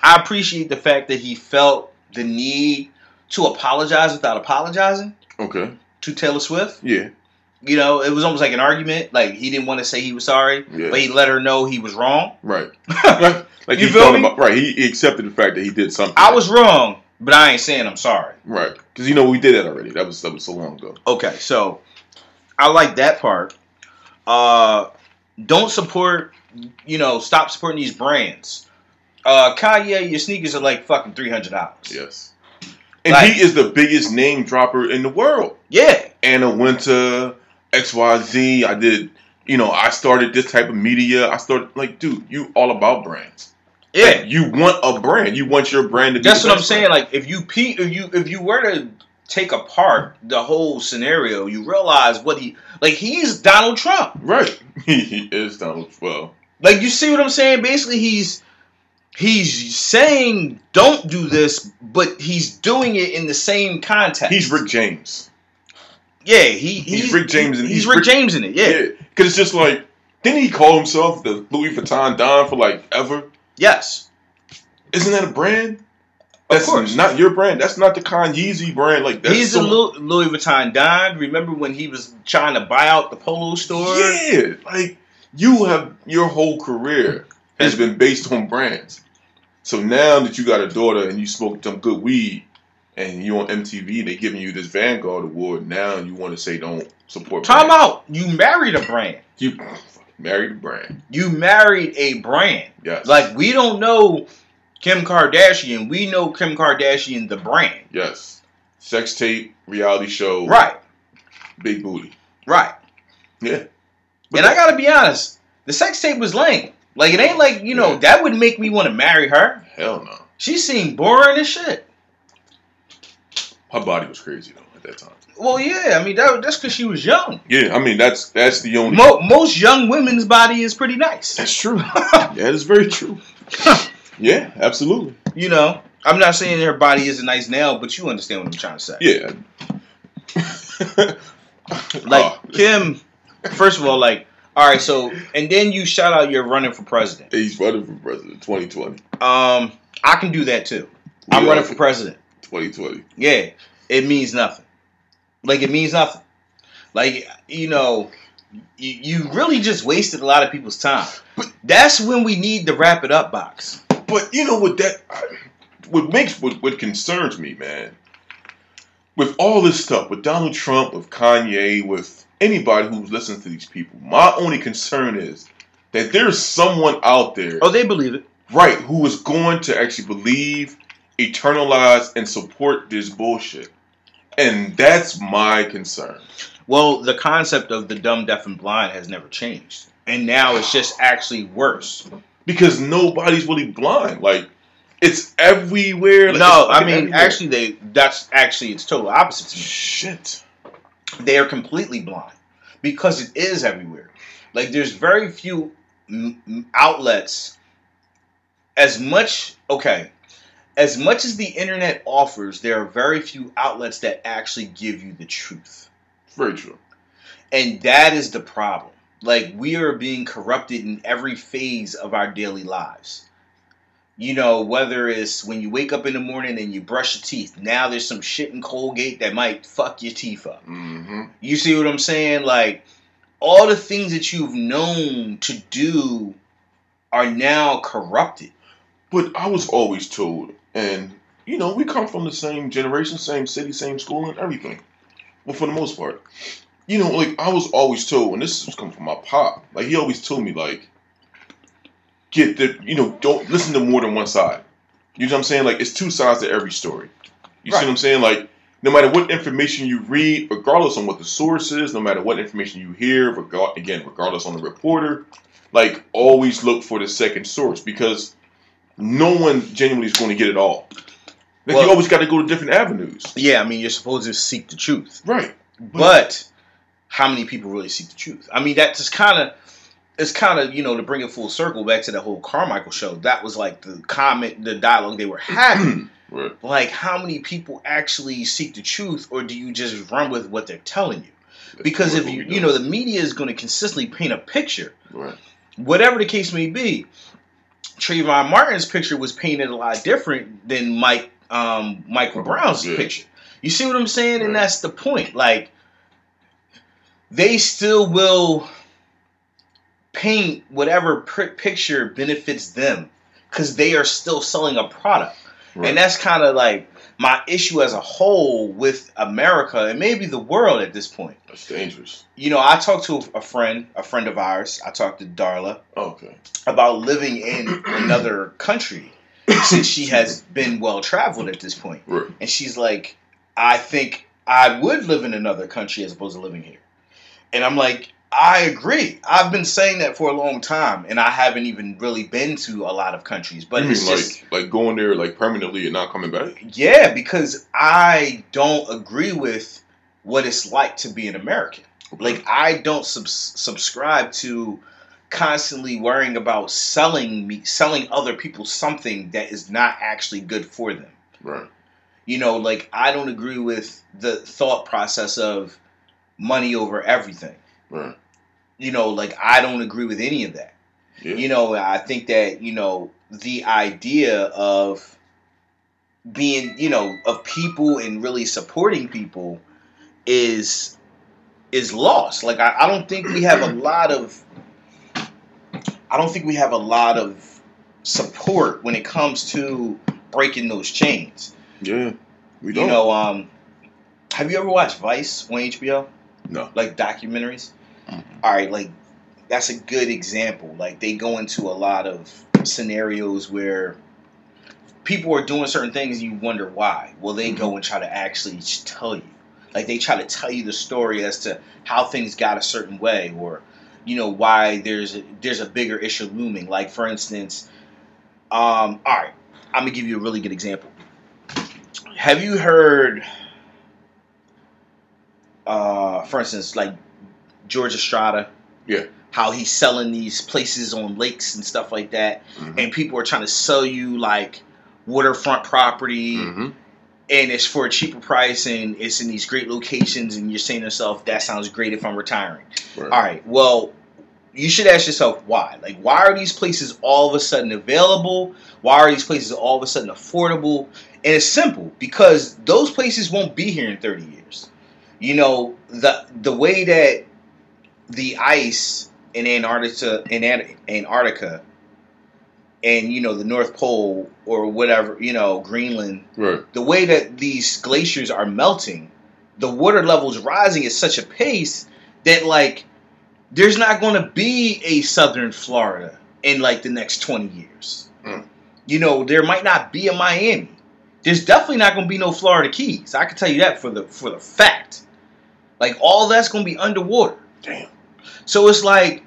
I appreciate the fact that he felt the need to apologize without apologizing Okay. to Taylor Swift. Yeah. You know, it was almost like an argument. Like he didn't want to say he was sorry, Yeah. but he let her know he was wrong. Right. like You he feel me? about. Right. He, he accepted the fact that he did something. I was wrong, but I ain't saying I'm sorry. right because you know we did that already. That was that was so long ago. Okay, so I like that part. Uh, don't support, you know, stop supporting these brands. Uh, Kanye, your sneakers are like fucking three hundred dollars. Yes. And Like- he is the biggest name dropper in the world. Yeah, Anna Wintour, XYZ. I did, you know, I started this type of media. I started, like, dude, you all about brands. Yeah. You want a brand. You want your brand to be That's what I'm best saying. Like, if you pe- if you if you were to take apart the whole scenario, you realize what he like. He's Donald Trump. Right. he is Donald. Well, Like, you see what I'm saying? Basically, he's he's saying don't do this, but he's doing it in the same context. he's Rick James. Yeah, he he's, He's Rick James and he's, he's Rick, Rick- James in it. Yeah. Because it's just like, didn't he call himself the Louis Vuitton Don for like ever? Yes. Isn't that a brand? Of That's course. not your brand. That's not the Kanye brand. Like that's he's so, a Louis, Louis Vuitton Don. Remember when he was trying to buy out the Polo store? Yeah, like you have your whole career has been based on brands. So now that you got a daughter and you smoke some good weed and you on MTV they giving you this Vanguard award, now you want to say don't support. Time brands. out. You married a brand. You married a brand. You married a brand. Yes. Like we don't know Kim Kardashian. We know Kim Kardashian the brand. yes. Sex tape, reality show, Right. big booty. Right. Yeah. and I gotta be honest, the sex tape was lame. Like it ain't like you know Yeah. that would make me want to marry her. Hell no. She seemed boring as shit. Her body was crazy though at that time. Well, yeah, I mean that, that's because she was young. Yeah, I mean that's that's the only. Mo- most young women's body is pretty nice. That's true. that is very true. yeah, absolutely. You know, I'm not saying her body isn't nice now, but you understand what I'm trying to say. Yeah. Like Oh, Kim, first of all, like all right, so and then you shout out you're running for president. he's running for president 2020. Um, I can do that too. I'm running for president. 2020. Yeah, it means nothing. Like it means nothing. Like you know, you, you really just wasted a lot of people's time. But that's when we need the wrap it up box. But you know what that what makes what, what concerns me, man. With all this stuff, with Donald Trump, with Kanye, with anybody who listens to these people, my only concern is that there's someone out there, Oh, they believe it. right, who is going to actually believe, eternalize, and support this bullshit. And that's my concern. Well, the concept of the dumb, deaf, and blind has never changed, and now it's just actually worse. Because nobody's really blind. Like, it's everywhere. Like, no, it's I mean everywhere. actually, they that's actually it's total opposite to me. Shit. they are completely blind because it is everywhere. Like there's very few m- m- outlets. As much okay, as much as the internet offers, there are very few outlets that actually give you the truth, Very true. and that is the problem. Like we are being corrupted in every phase of our daily lives. You know, whether it's when you wake up in the morning and you brush your teeth. Now there's some shit in Colgate that might fuck your teeth up. Mm-hmm. You see what I'm saying? Like all the things that you've known to do are now corrupted. But I was always told, and you know, we come from the same generation, same city, same school, and everything. Well, for the most part, you know, like I was always told, and this was coming from my pop. Like he always told me, like, get the, you know, don't listen to more than one side. You know what I'm saying? Like it's two sides to every story. You see what I'm saying? Like no matter what information you read, regardless on what the source is, no matter what information you hear, regard again, regardless on the reporter, like always look for the second source because no one genuinely is going to get it all. Like Well- you always got to go to different avenues. Yeah, I mean you're supposed to seek the truth. Right. But how many people really seek the truth? I mean that's just kind of it's kind of, you know, to bring it full circle back to the whole Carmichael show. That was like the comment, the dialogue they were having. Right. like how many people actually seek the truth or do you just run with what they're telling you? Because if you you know the media is going to consistently paint a picture Right. whatever the case may be, Trayvon Martin's picture was painted a lot different than Mike um, Michael Brown's Yeah. picture. You see what I'm saying? And that's the point. Like they still will paint whatever picture benefits them because they are still selling a product. Right. And that's kind of like my issue as a whole with America and maybe the world at this point. That's dangerous. You know, I talked to a friend, a friend of ours. I talked to Darla oh, Okay. about living in another country since she has been well traveled at this point. Right. And she's like, I think I would live in another country as opposed to living here. And I'm like, I agree. I've been saying that for a long time, and I haven't even really been to a lot of countries. But you mean it's like just, like going there like permanently and not coming back? yeah, because I don't agree with what it's like to be an American. Like I don't subs- subscribe to constantly worrying about selling me selling other people something that is not actually good for them. Right. You know, like I don't agree with the thought process of money over everything. Right. You know, like I don't agree with any of that. Yeah. You know, I think that, you know, the idea of being, you know, of people and really supporting people is is lost. Like I, I don't think we have a lot of I don't think we have a lot of support when it comes to breaking those chains. Yeah, we don't. You know, um, have you ever watched Vice on HBO? No. Like documentaries? All right, like that's a good example. Like they go into a lot of scenarios where people are doing certain things and you wonder why. Well, they go and try to actually tell you. Like they try to tell you the story as to how things got a certain way or you know why there's a, there's a bigger issue looming. Like for instance, um, all right, I'm gonna give you a really good example. Have you heard, uh, for instance, like George Estrada? Yeah. How he's selling these places on lakes and stuff like that, Mhm. and people are trying to sell you like waterfront property, Mhm. and it's for a cheaper price, and it's in these great locations, and you're saying to yourself, "That sounds great if I'm retiring." Right. All right. Well, you should ask yourself why. Like, why are these places all of a sudden available? Why are these places all of a sudden affordable? And it's simple because those places won't be here in 30 years. You know, the the way that the ice in Antarctica in Antarctica and you know the North Pole or whatever, you know, Greenland Right. the way that these glaciers are melting, the water levels rising at such a pace that like there's not going to be a southern Florida in like the next 20 years. Mm. You know, there might not be a Miami. There's definitely not going to be no Florida Keys. I can tell you that for the for the fact. Like all that's going to be underwater. Damn. So it's like,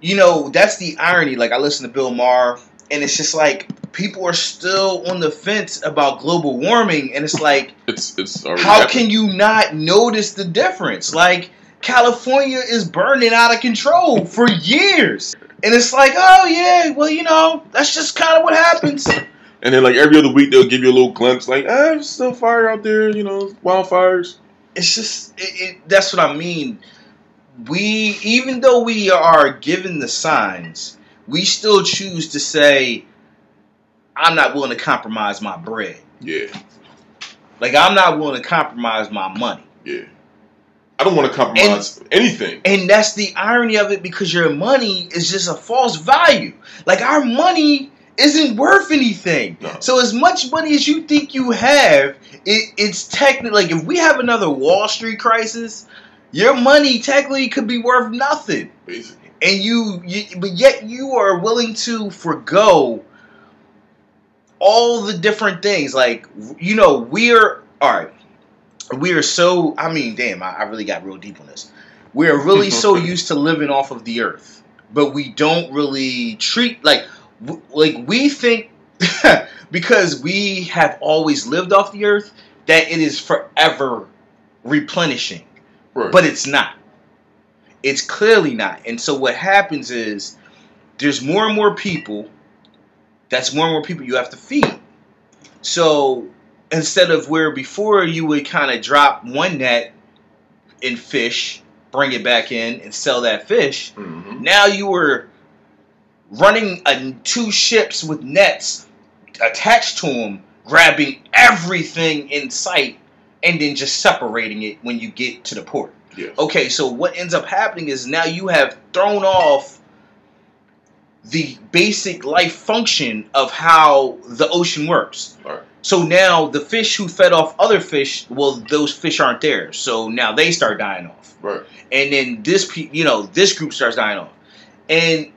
you know, that's the irony. Like I listen to Bill Maher, and it's just like people are still on the fence about global warming, and it's like, It's it's how happened. can you not notice the difference? Like California is burning out of control for years, and it's like, oh yeah, well you know, that's just kind of what happens. And then like every other week they'll give you a little glimpse, like ah, there's still fire out there, you know, wildfires. it's just it, it, that's what I mean. We even though we are given the signs, we still choose to say, "I'm not willing to compromise my bread." Yeah, Like I'm not willing to compromise my money, yeah. I don't want to compromise anything. and that's the irony of it because your money is just a false value. Like our money isn't worth anything. No. So as much money as you think you have, it, it's technically like if we have another Wall Street crisis, your money technically could be worth nothing. Basically, and you, you but yet you are willing to forego all the different things. Like you know we're all right we are so i mean damn i, I really got real deep on this. We're really so used to living off of the earth but we don't really treat like w- like we think because we have always lived off the earth that it is forever replenishing right? but it's not. It's clearly not. And so what happens is there's more and more people. That's more and more people you have to feed. So instead of where before you would kind of drop one net in fish, bring it back in, and sell that fish, Mhm. now you were running a, two ships with nets attached to them, grabbing everything in sight, and then just separating it when you get to the port. Yes. Okay, so what ends up happening is now you have thrown off the basic life function of how the ocean works. Right. So now the fish who fed off other fish, well, those fish aren't there. So now they start dying off Right. and then this you know this group starts dying off and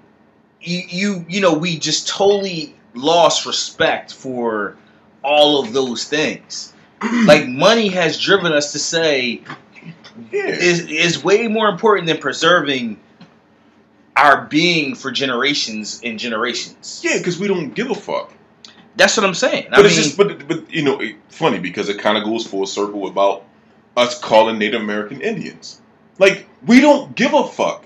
you you you know we just totally lost respect for all of those things like money has driven us to say is is way more important than preserving our being for generations and generations yeah, because we don't give a fuck. that's what i'm saying But i it's mean just, but but you know, it, funny because it kind of goes full circle about us calling Native American Indians. Like we don't give a fuck.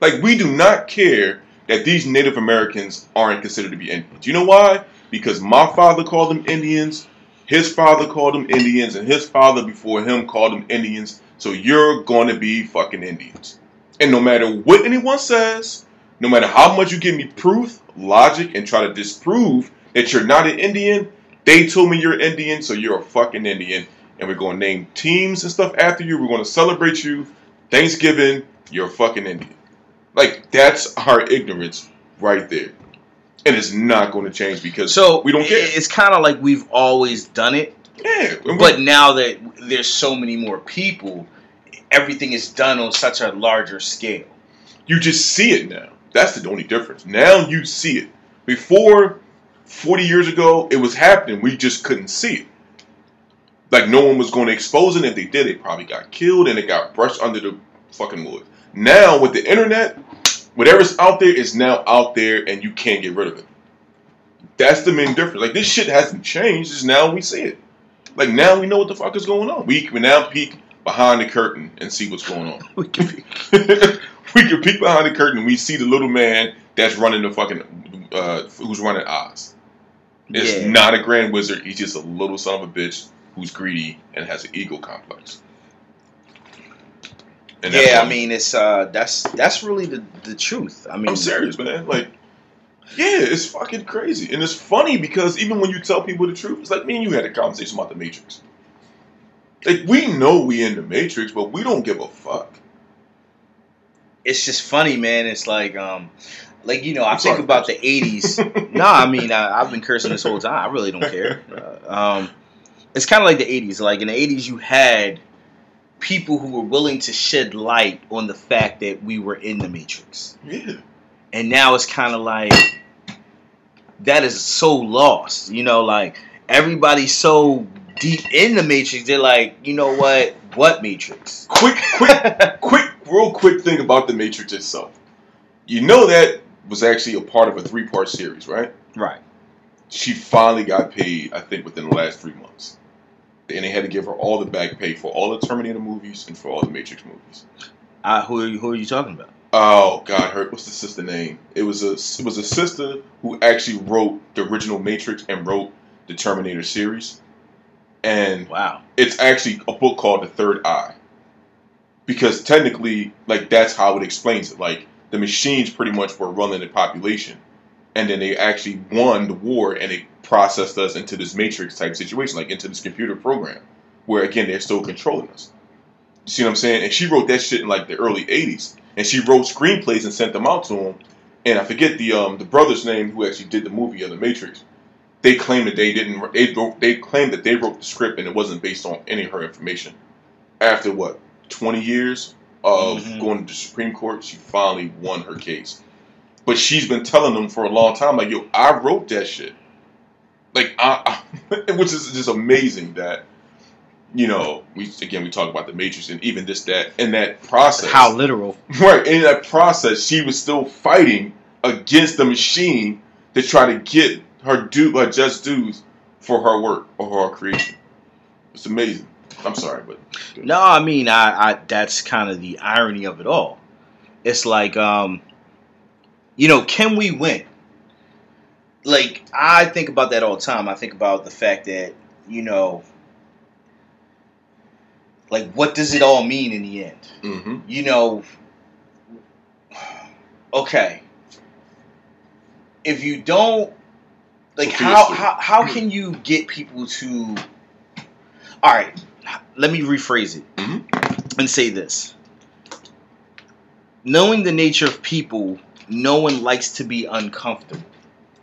Like we do not care that these Native Americans aren't considered to be Indians. You know why? Because my father called them Indians, his father called them Indians, and his father before him called them Indians. So you're going to be fucking Indians. And no matter what anyone says, no matter how much you give me proof, logic, and try to disprove that you're not an Indian, they told me you're Indian, so you're a fucking Indian. And we're going to name teams and stuff after you. We're going to celebrate you. Thanksgiving, you're a fucking Indian. Like, that's our ignorance right there, and it's not going to change because So we don't care. It's kind of like we've always done it, yeah, but now that there's so many more people, everything is done on such a larger scale. you just see it now. That's the only difference. Now you see it. Before, forty years ago, it was happening. We just couldn't see it. Like no one was going to expose it. If they did, they probably got killed and it got brushed under the fucking wood. Now with the internet, whatever's out there is now out there, and you can't get rid of it. That's the main difference. Like this shit hasn't changed. Just now we see it. Like now we know what the fuck is going on. We can now peek behind the curtain and see what's going on. We can be- we can peek behind the curtain and we see the little man that's running the fucking uh, who's running Oz. It's Yeah. not a grand wizard. He's just a little son of a bitch who's greedy and has an ego complex. Yeah, I mean, it's uh, that's that's really the the truth. I mean, I'm serious, man. Like, yeah, it's fucking crazy, and it's funny because even when you tell people the truth, it's like me and you had a conversation about the Matrix. Like, we know we in the Matrix, but we don't give a fuck. it's just funny, man. It's like um, like you know, I I'm think sorry. about the '80s. no, I mean, I, I've been cursing this whole time. I really don't care. Uh, um, it's kind of like the '80s. Like in the '80s, you had people who were willing to shed light on the fact that we were in the Matrix, Yeah, and now it's kind of like that is so lost. You know, like everybody's so deep in the Matrix. They're like, you know what? What Matrix? quick, quick, quick, real quick thing about the Matrix itself. You know that was actually a part of a three-part series, right? right. She finally got paid, I think, within the last three months, and they had to give her all the back pay for all the Terminator movies and for all the Matrix movies. Uh, who are you, who are you talking about? Oh God, her what's the sister name? It was a it was a sister who actually wrote the original Matrix and wrote the Terminator series, and Wow. it's actually a book called The Third Eye, because technically, like that's how it explains it. Like the machines pretty much were running the population, and then they actually won the war and they processed us into this Matrix type situation, like into this computer program, where again they're still controlling us. You see what I'm saying? And she wrote that shit in like the early '80s, and she wrote screenplays and sent them out to him. And I forget the um the brother's name who actually did the movie of the Matrix. They claimed that they didn't. They wrote, they claimed that they wrote the script and it wasn't based on any of her information. After what 20 years of Mhm. going to the Supreme Court, she finally won her case. But she's been telling them for a long time, like, yo, I wrote that shit. Like, I, I which is just amazing that, you know, we again we talk about the Matrix and even just that in that process, How literal? right in that process, she was still fighting against the machine to try to get her due, her just dues for her work or her creation. It's amazing. I'm sorry, but No, I mean, I, I that's kind of the irony of it all. It's like, um, you know, can we win? Like, I think about that all the time. I think about the fact that, you know, like, what does it all mean in the end? hmm You know, okay. If you don't, like, how, how, how can you get people to, all right, let me rephrase it Mhm. and say this. Knowing the nature of people, no one likes to be uncomfortable.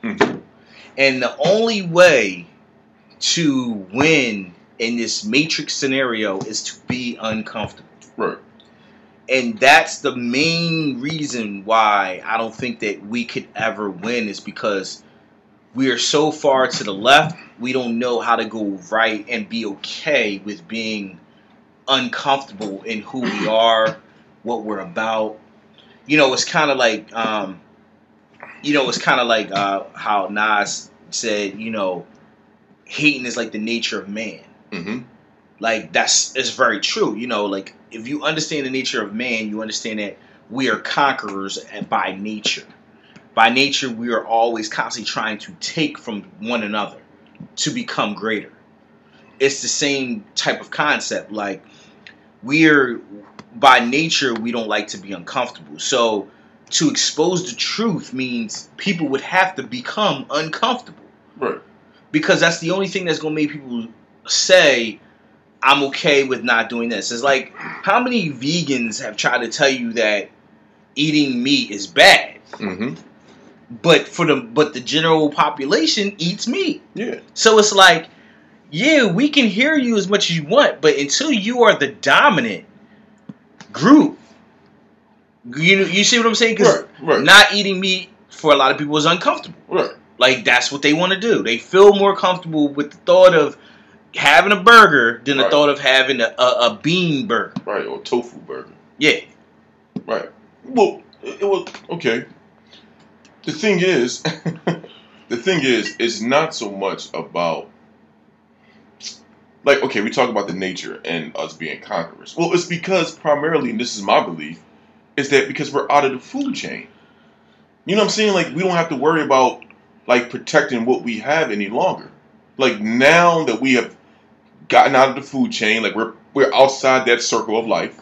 Mhm. And the only way to win in this matrix scenario is to be uncomfortable. right, And that's the main reason why I don't think that we could ever win is because we are so far to the left, we don't know how to go right and be okay with being uncomfortable in who we are, what we're about. You know, it's kind of like, um, you know, it's kind of like uh, how Nas said, you know, hating is like the nature of man. Hmm like that's it's very true you know like if you understand the nature of man you understand that we are conquerors by nature. By nature we are always constantly trying to take from one another to become greater. It's the same type of concept like we're by nature we don't like to be uncomfortable so to expose the truth means people would have to become uncomfortable right, because that's the only thing that's going to make people say I'm okay with not doing this. It's like how many vegans have tried to tell you that eating meat is bad? hmm but for the but the general population eats meat. Yeah. So it's like, yeah, we can hear you as much as you want, but until you are the dominant group, you know, you see what I'm saying? Because Right. Right. not eating meat for a lot of people is uncomfortable. right. Like that's what they want to do. They feel more comfortable with the thought of having a burger than the Right. thought of having a, a, a bean burger. Right. Or tofu burger. Yeah. Right. Well, it, it was okay. The thing is, the thing is, it's not so much about like okay, we talk about the nature and us being conquerors. Well, it's because primarily, and this is my belief, is that because we're out of the food chain. You know what I'm saying? Like we don't have to worry about like protecting what we have any longer. Like now that we have gotten out of the food chain, like we're we're outside that circle of life.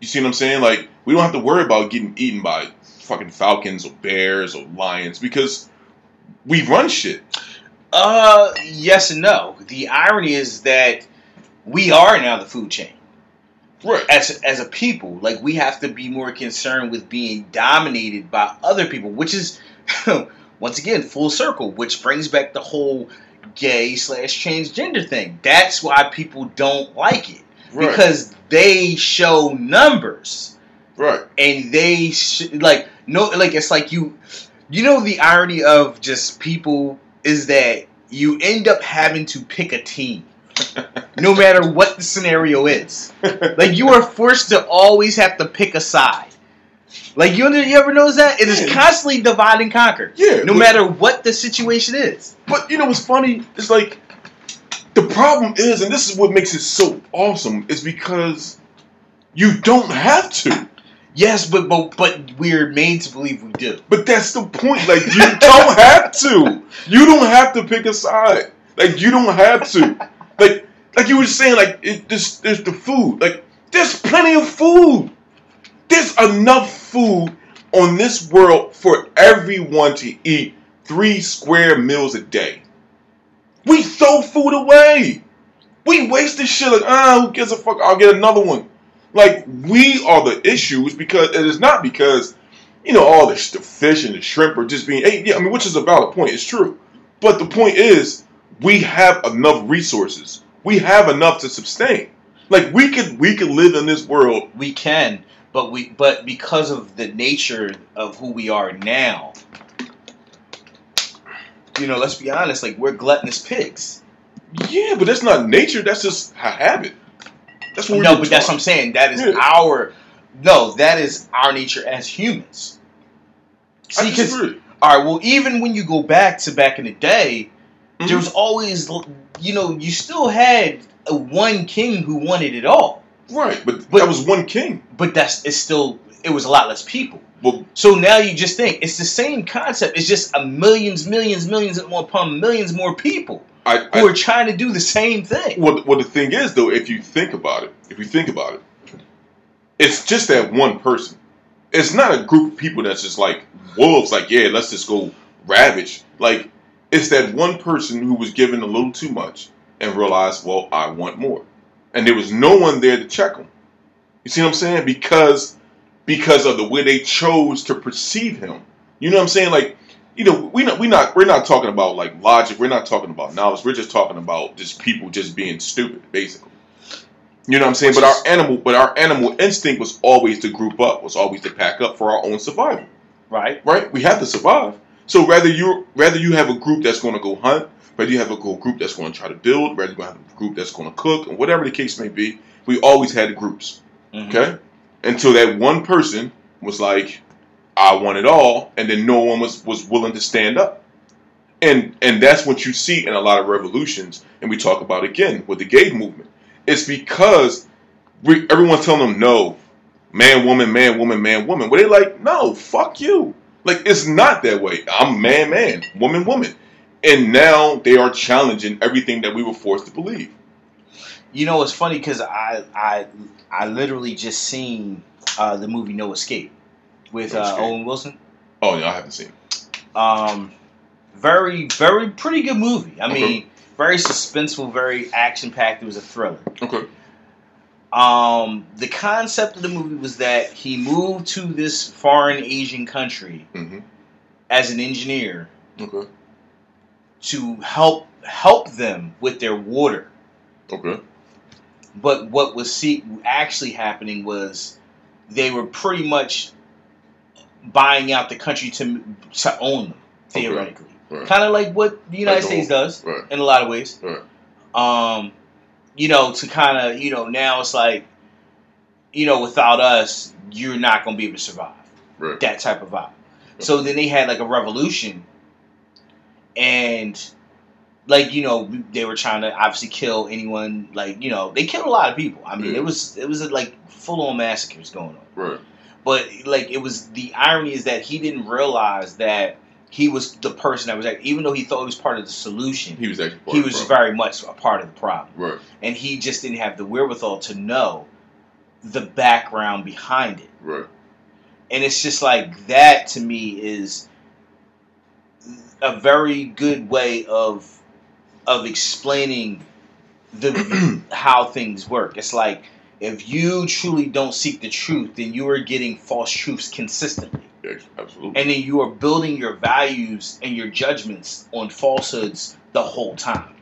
You see what I'm saying? Like we don't have to worry about getting eaten by fucking falcons or bears or lions because we run shit. Uh, yes and no. The irony is that we are now the food chain. Right. as as a people, like we have to be more concerned with being dominated by other people, which is once again full circle, which brings back the whole gay slash transgender thing. That's why people don't like it Right. because they show numbers right. and they sh- like no like it's like you you know the irony of just people is that you end up having to pick a team no matter what the scenario is like you are forced to always have to pick a side like you, you ever notice that it is constantly divide and conquer Yeah. no but, matter what the situation is But you know what's funny? It's like the problem is, and this is what makes it so awesome, is because you don't have to. Yes but but but we're made to believe we do But that's the point. Like you don't have to. You don't have to pick a side. Like you don't have to. Like like you were saying, like it, this there's the food. Like there's plenty of food. There's enough food on this world for everyone to eat three square meals a day. We throw food away. We waste this shit like, ah, who gives a fuck? I'll get another one. Like, we are the issues because it is not because, you know, all the, the fish and the shrimp are just being ate. Yeah, I mean, which is a valid point. It's true. But the point is, we have enough resources. We have enough to sustain. Like, we could we could live in this world. We can, but we but because of the nature of who we are now, you know, let's be honest, like we're gluttonous pigs. Yeah, but that's not nature. That's just a habit. That's what no, but that's what. I'm saying. That is Yeah. our no, that is our nature as humans. See, because all right, well, even when you go back to back in the day, Mhm. there was always, you know, you still had a one king who wanted it all, Right, but, But- that was one king. but that's it's still it was a lot less people. Well, So now you just think it's the same concept. It's just a millions, millions, millions upon millions more people I, I who are trying to do the same thing. Well, well, the thing is, though, if you think about it, if you think about it, it's just that one person. It's not a group of people that's just like wolves. Like, yeah, let's just go ravage. Like, it's that one person who was given a little too much and realized, well, I want more, and there was no one there to check him. You see what I'm saying? Because because of the way they chose to perceive him. You know what I'm saying? Like, you know, we not we not we're not talking about like logic. We're not talking about knowledge. We're just talking about just people just being stupid, basically. You know what I'm saying? But our animal, but our animal instinct was always to group up, was always to pack up for our own survival. Right? Right? We have to survive. So rather you rather you have a group that's going to go hunt, whether you have a group that's going to try to build, whether you have a group that's going to cook, and whatever the case may be, we always had groups. Mhm. Okay? Until that one person was like, I want it all, and then no one was, was willing to stand up. And and that's what you see in a lot of revolutions, and we talk about again with the gay movement. It's because we, everyone's telling them no, man, woman, man, woman, man, woman. Well, they're like, no, fuck you. Like it's not that way. I'm man, man, woman, woman. And now they are challenging everything that we were forced to believe. You know, it's funny because I, I, I literally just seen uh, the movie No Escape with uh, Owen Wilson. Oh no, I haven't seen. Um, very, very pretty good movie. I Okay. mean, very suspenseful, very action packed. It was a thriller. Okay. Um, the concept of the movie was that he moved to this foreign Asian country hmm as an engineer Okay. to help help them with their water. Okay. But what was see, actually happening was they were pretty much buying out the country to to own them Okay. theoretically, Right. kind of like what the United Like the States whole- does Right. in a lot of ways. Right. Um, you know, to kind of you know now it's like, you know, without us, you're not gonna be able to survive Right. that type of vibe. So then they had like a revolution, and like you know they were trying to obviously kill anyone. Like you know they killed a lot of people. I mean Yeah. it was it was like full on massacres going on. Right. But like it was the irony is that he didn't realize that he was the person that was like even though he thought he was part of the solution, He was actually. he was problem. very much a part of the problem, Right. and he just didn't have the wherewithal to know the background behind it Right. and it's just like that to me is a very good way of of explaining the how things work. It's like if you truly don't seek the truth, then you are getting false truths consistently, Yes, absolutely. and then you are building your values and your judgments on falsehoods the whole time.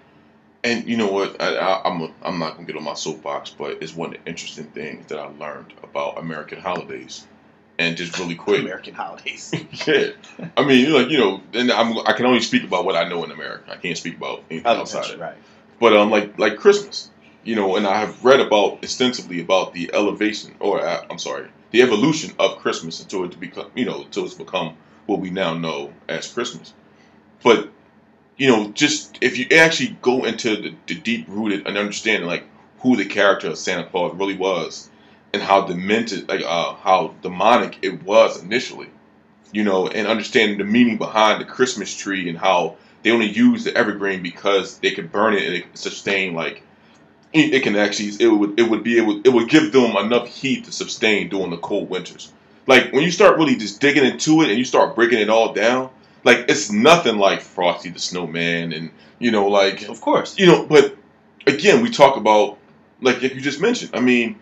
And you know what? I, I, I'm I'm not gonna get on my soapbox, but it's one of the interesting things that I learned about American holidays, and just really quick. American holidays. yeah, I mean, like you know, and I'm I can only speak about what I know in America. I can't speak about anything outside. right? But um, like like Christmas, you know, and I have read about extensively about the elevation, or uh, I'm sorry, the evolution of Christmas until it become, you know, until it's become what we now know as Christmas. But you know, just if you actually go into the, the deep rooted and understanding like who the character of Santa Claus really was, and how demented, like uh, how demonic it was initially, you know, and understanding the meaning behind the Christmas tree and how they only use the evergreen because they could burn it and it sustain like it it can actually it would it would be able it would give them enough heat to sustain during the cold winters. Like when you start really just digging into it and you start breaking it all down, like it's nothing like Frosty the Snowman and you know like Of course. you know, but again, we talk about like you just mentioned. I mean,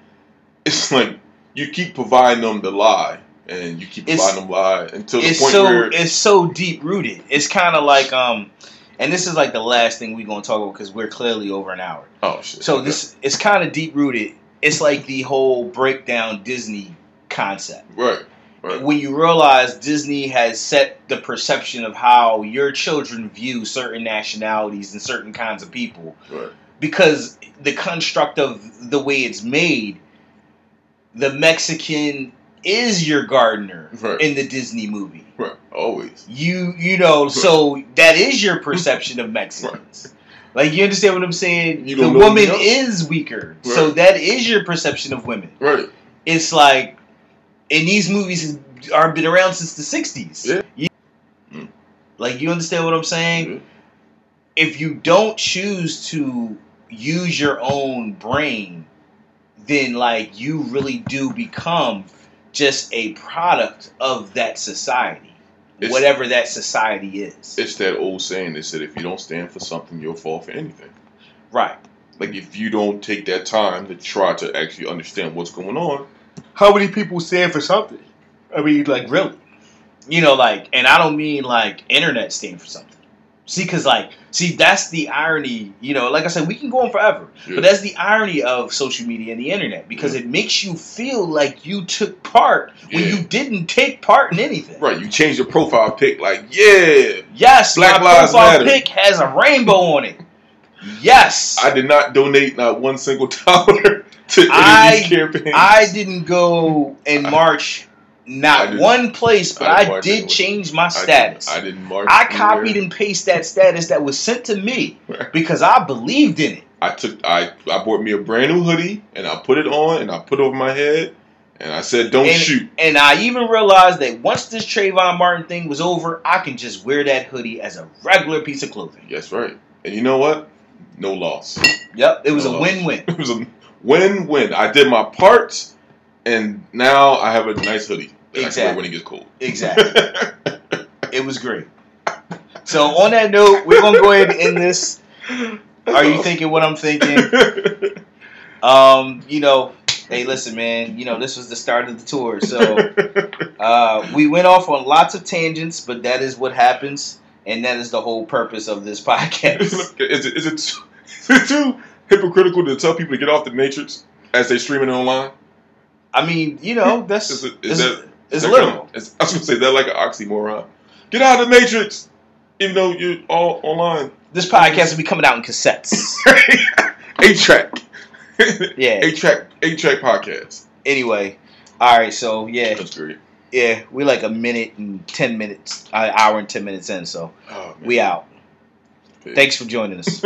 it's like you keep providing them the lie, and you keep It's- providing them lie until the it's point so where it's so deep rooted. It's kind of like um, and this is like the last thing we're gonna talk about because we're clearly over an hour. oh shit. So okay. this it's kind of deep rooted. It's like the whole breakdown Disney concept. right, right, When you realize Disney has set the perception of how your children view certain nationalities and certain kinds of people, right, because the construct of the way it's made, the Mexican is your gardener Right. in the Disney movie. right, always. You you know, so that is your perception of Mexicans. Like you understand what I'm saying? The woman is weaker, so that is your perception of women. Right, It's like, and these movies are been around since the '60s. Yeah. You- Mm. Like you understand what I'm saying? Yeah. If you don't choose to use your own brain, then like you really do become just a product of that society, It's- whatever that society is. it's that old saying that said if you don't stand for something, you'll fall for anything. right. Like if you don't take that time to try to actually understand what's going on, how many people stand for something? I mean, like really, you know, like, and I don't mean like internet stand for something. See, because like, see, that's the irony. You know, like I said, we can go on forever, Yeah. but that's the irony of social media and the internet because it makes you feel like you took part when Yeah. you didn't take part in anything. Right, you change your profile pic like, yeah, Yes, Black my Lives profile Matter. pic has a rainbow on it. Yes, I did not donate not one single dollar to any I- of these campaigns. I didn't go in March, not one place, but I I, did anywhere. change my I status. Didn't, I didn't march. I anywhere. copied and pasted that status that was sent to me Right. because I believed in it. I took. I I bought me a brand new hoodie and I put it on and I put it over my head and I said, "Don't And- shoot." And I even realized that once this Trayvon Martin thing was over, I can just wear that hoodie as a regular piece of clothing. That's right. And you know what? No loss. Yep, it was No a loss. win-win. It was a win-win. I did my part, and now I have a nice hoodie that I can wear Exactly. when it gets cold. Exactly. it was great. So on that note, we're gonna go ahead and end this. Are you thinking what I'm thinking? Um, you know, hey, listen, man. You know, this was the start of the tour, so Uh, we went off on lots of tangents, but that is what happens, and that is the whole purpose of this podcast. is it is it too, is it too hypocritical to tell people to get off the Matrix as they streaming it online? I mean, you know, that's Is, it, is that it's that literal. is- I was gonna say that like an oxymoron. Get out of the Matrix, even though you're all online. This podcast will be coming out in cassettes. Eight track, Yeah. eight track, eight track podcast. Anyway, all right. So yeah, That's great. yeah, we like a minute and ten minutes, an hour and ten minutes in. So Oh, we out. Peace. Thanks for joining us.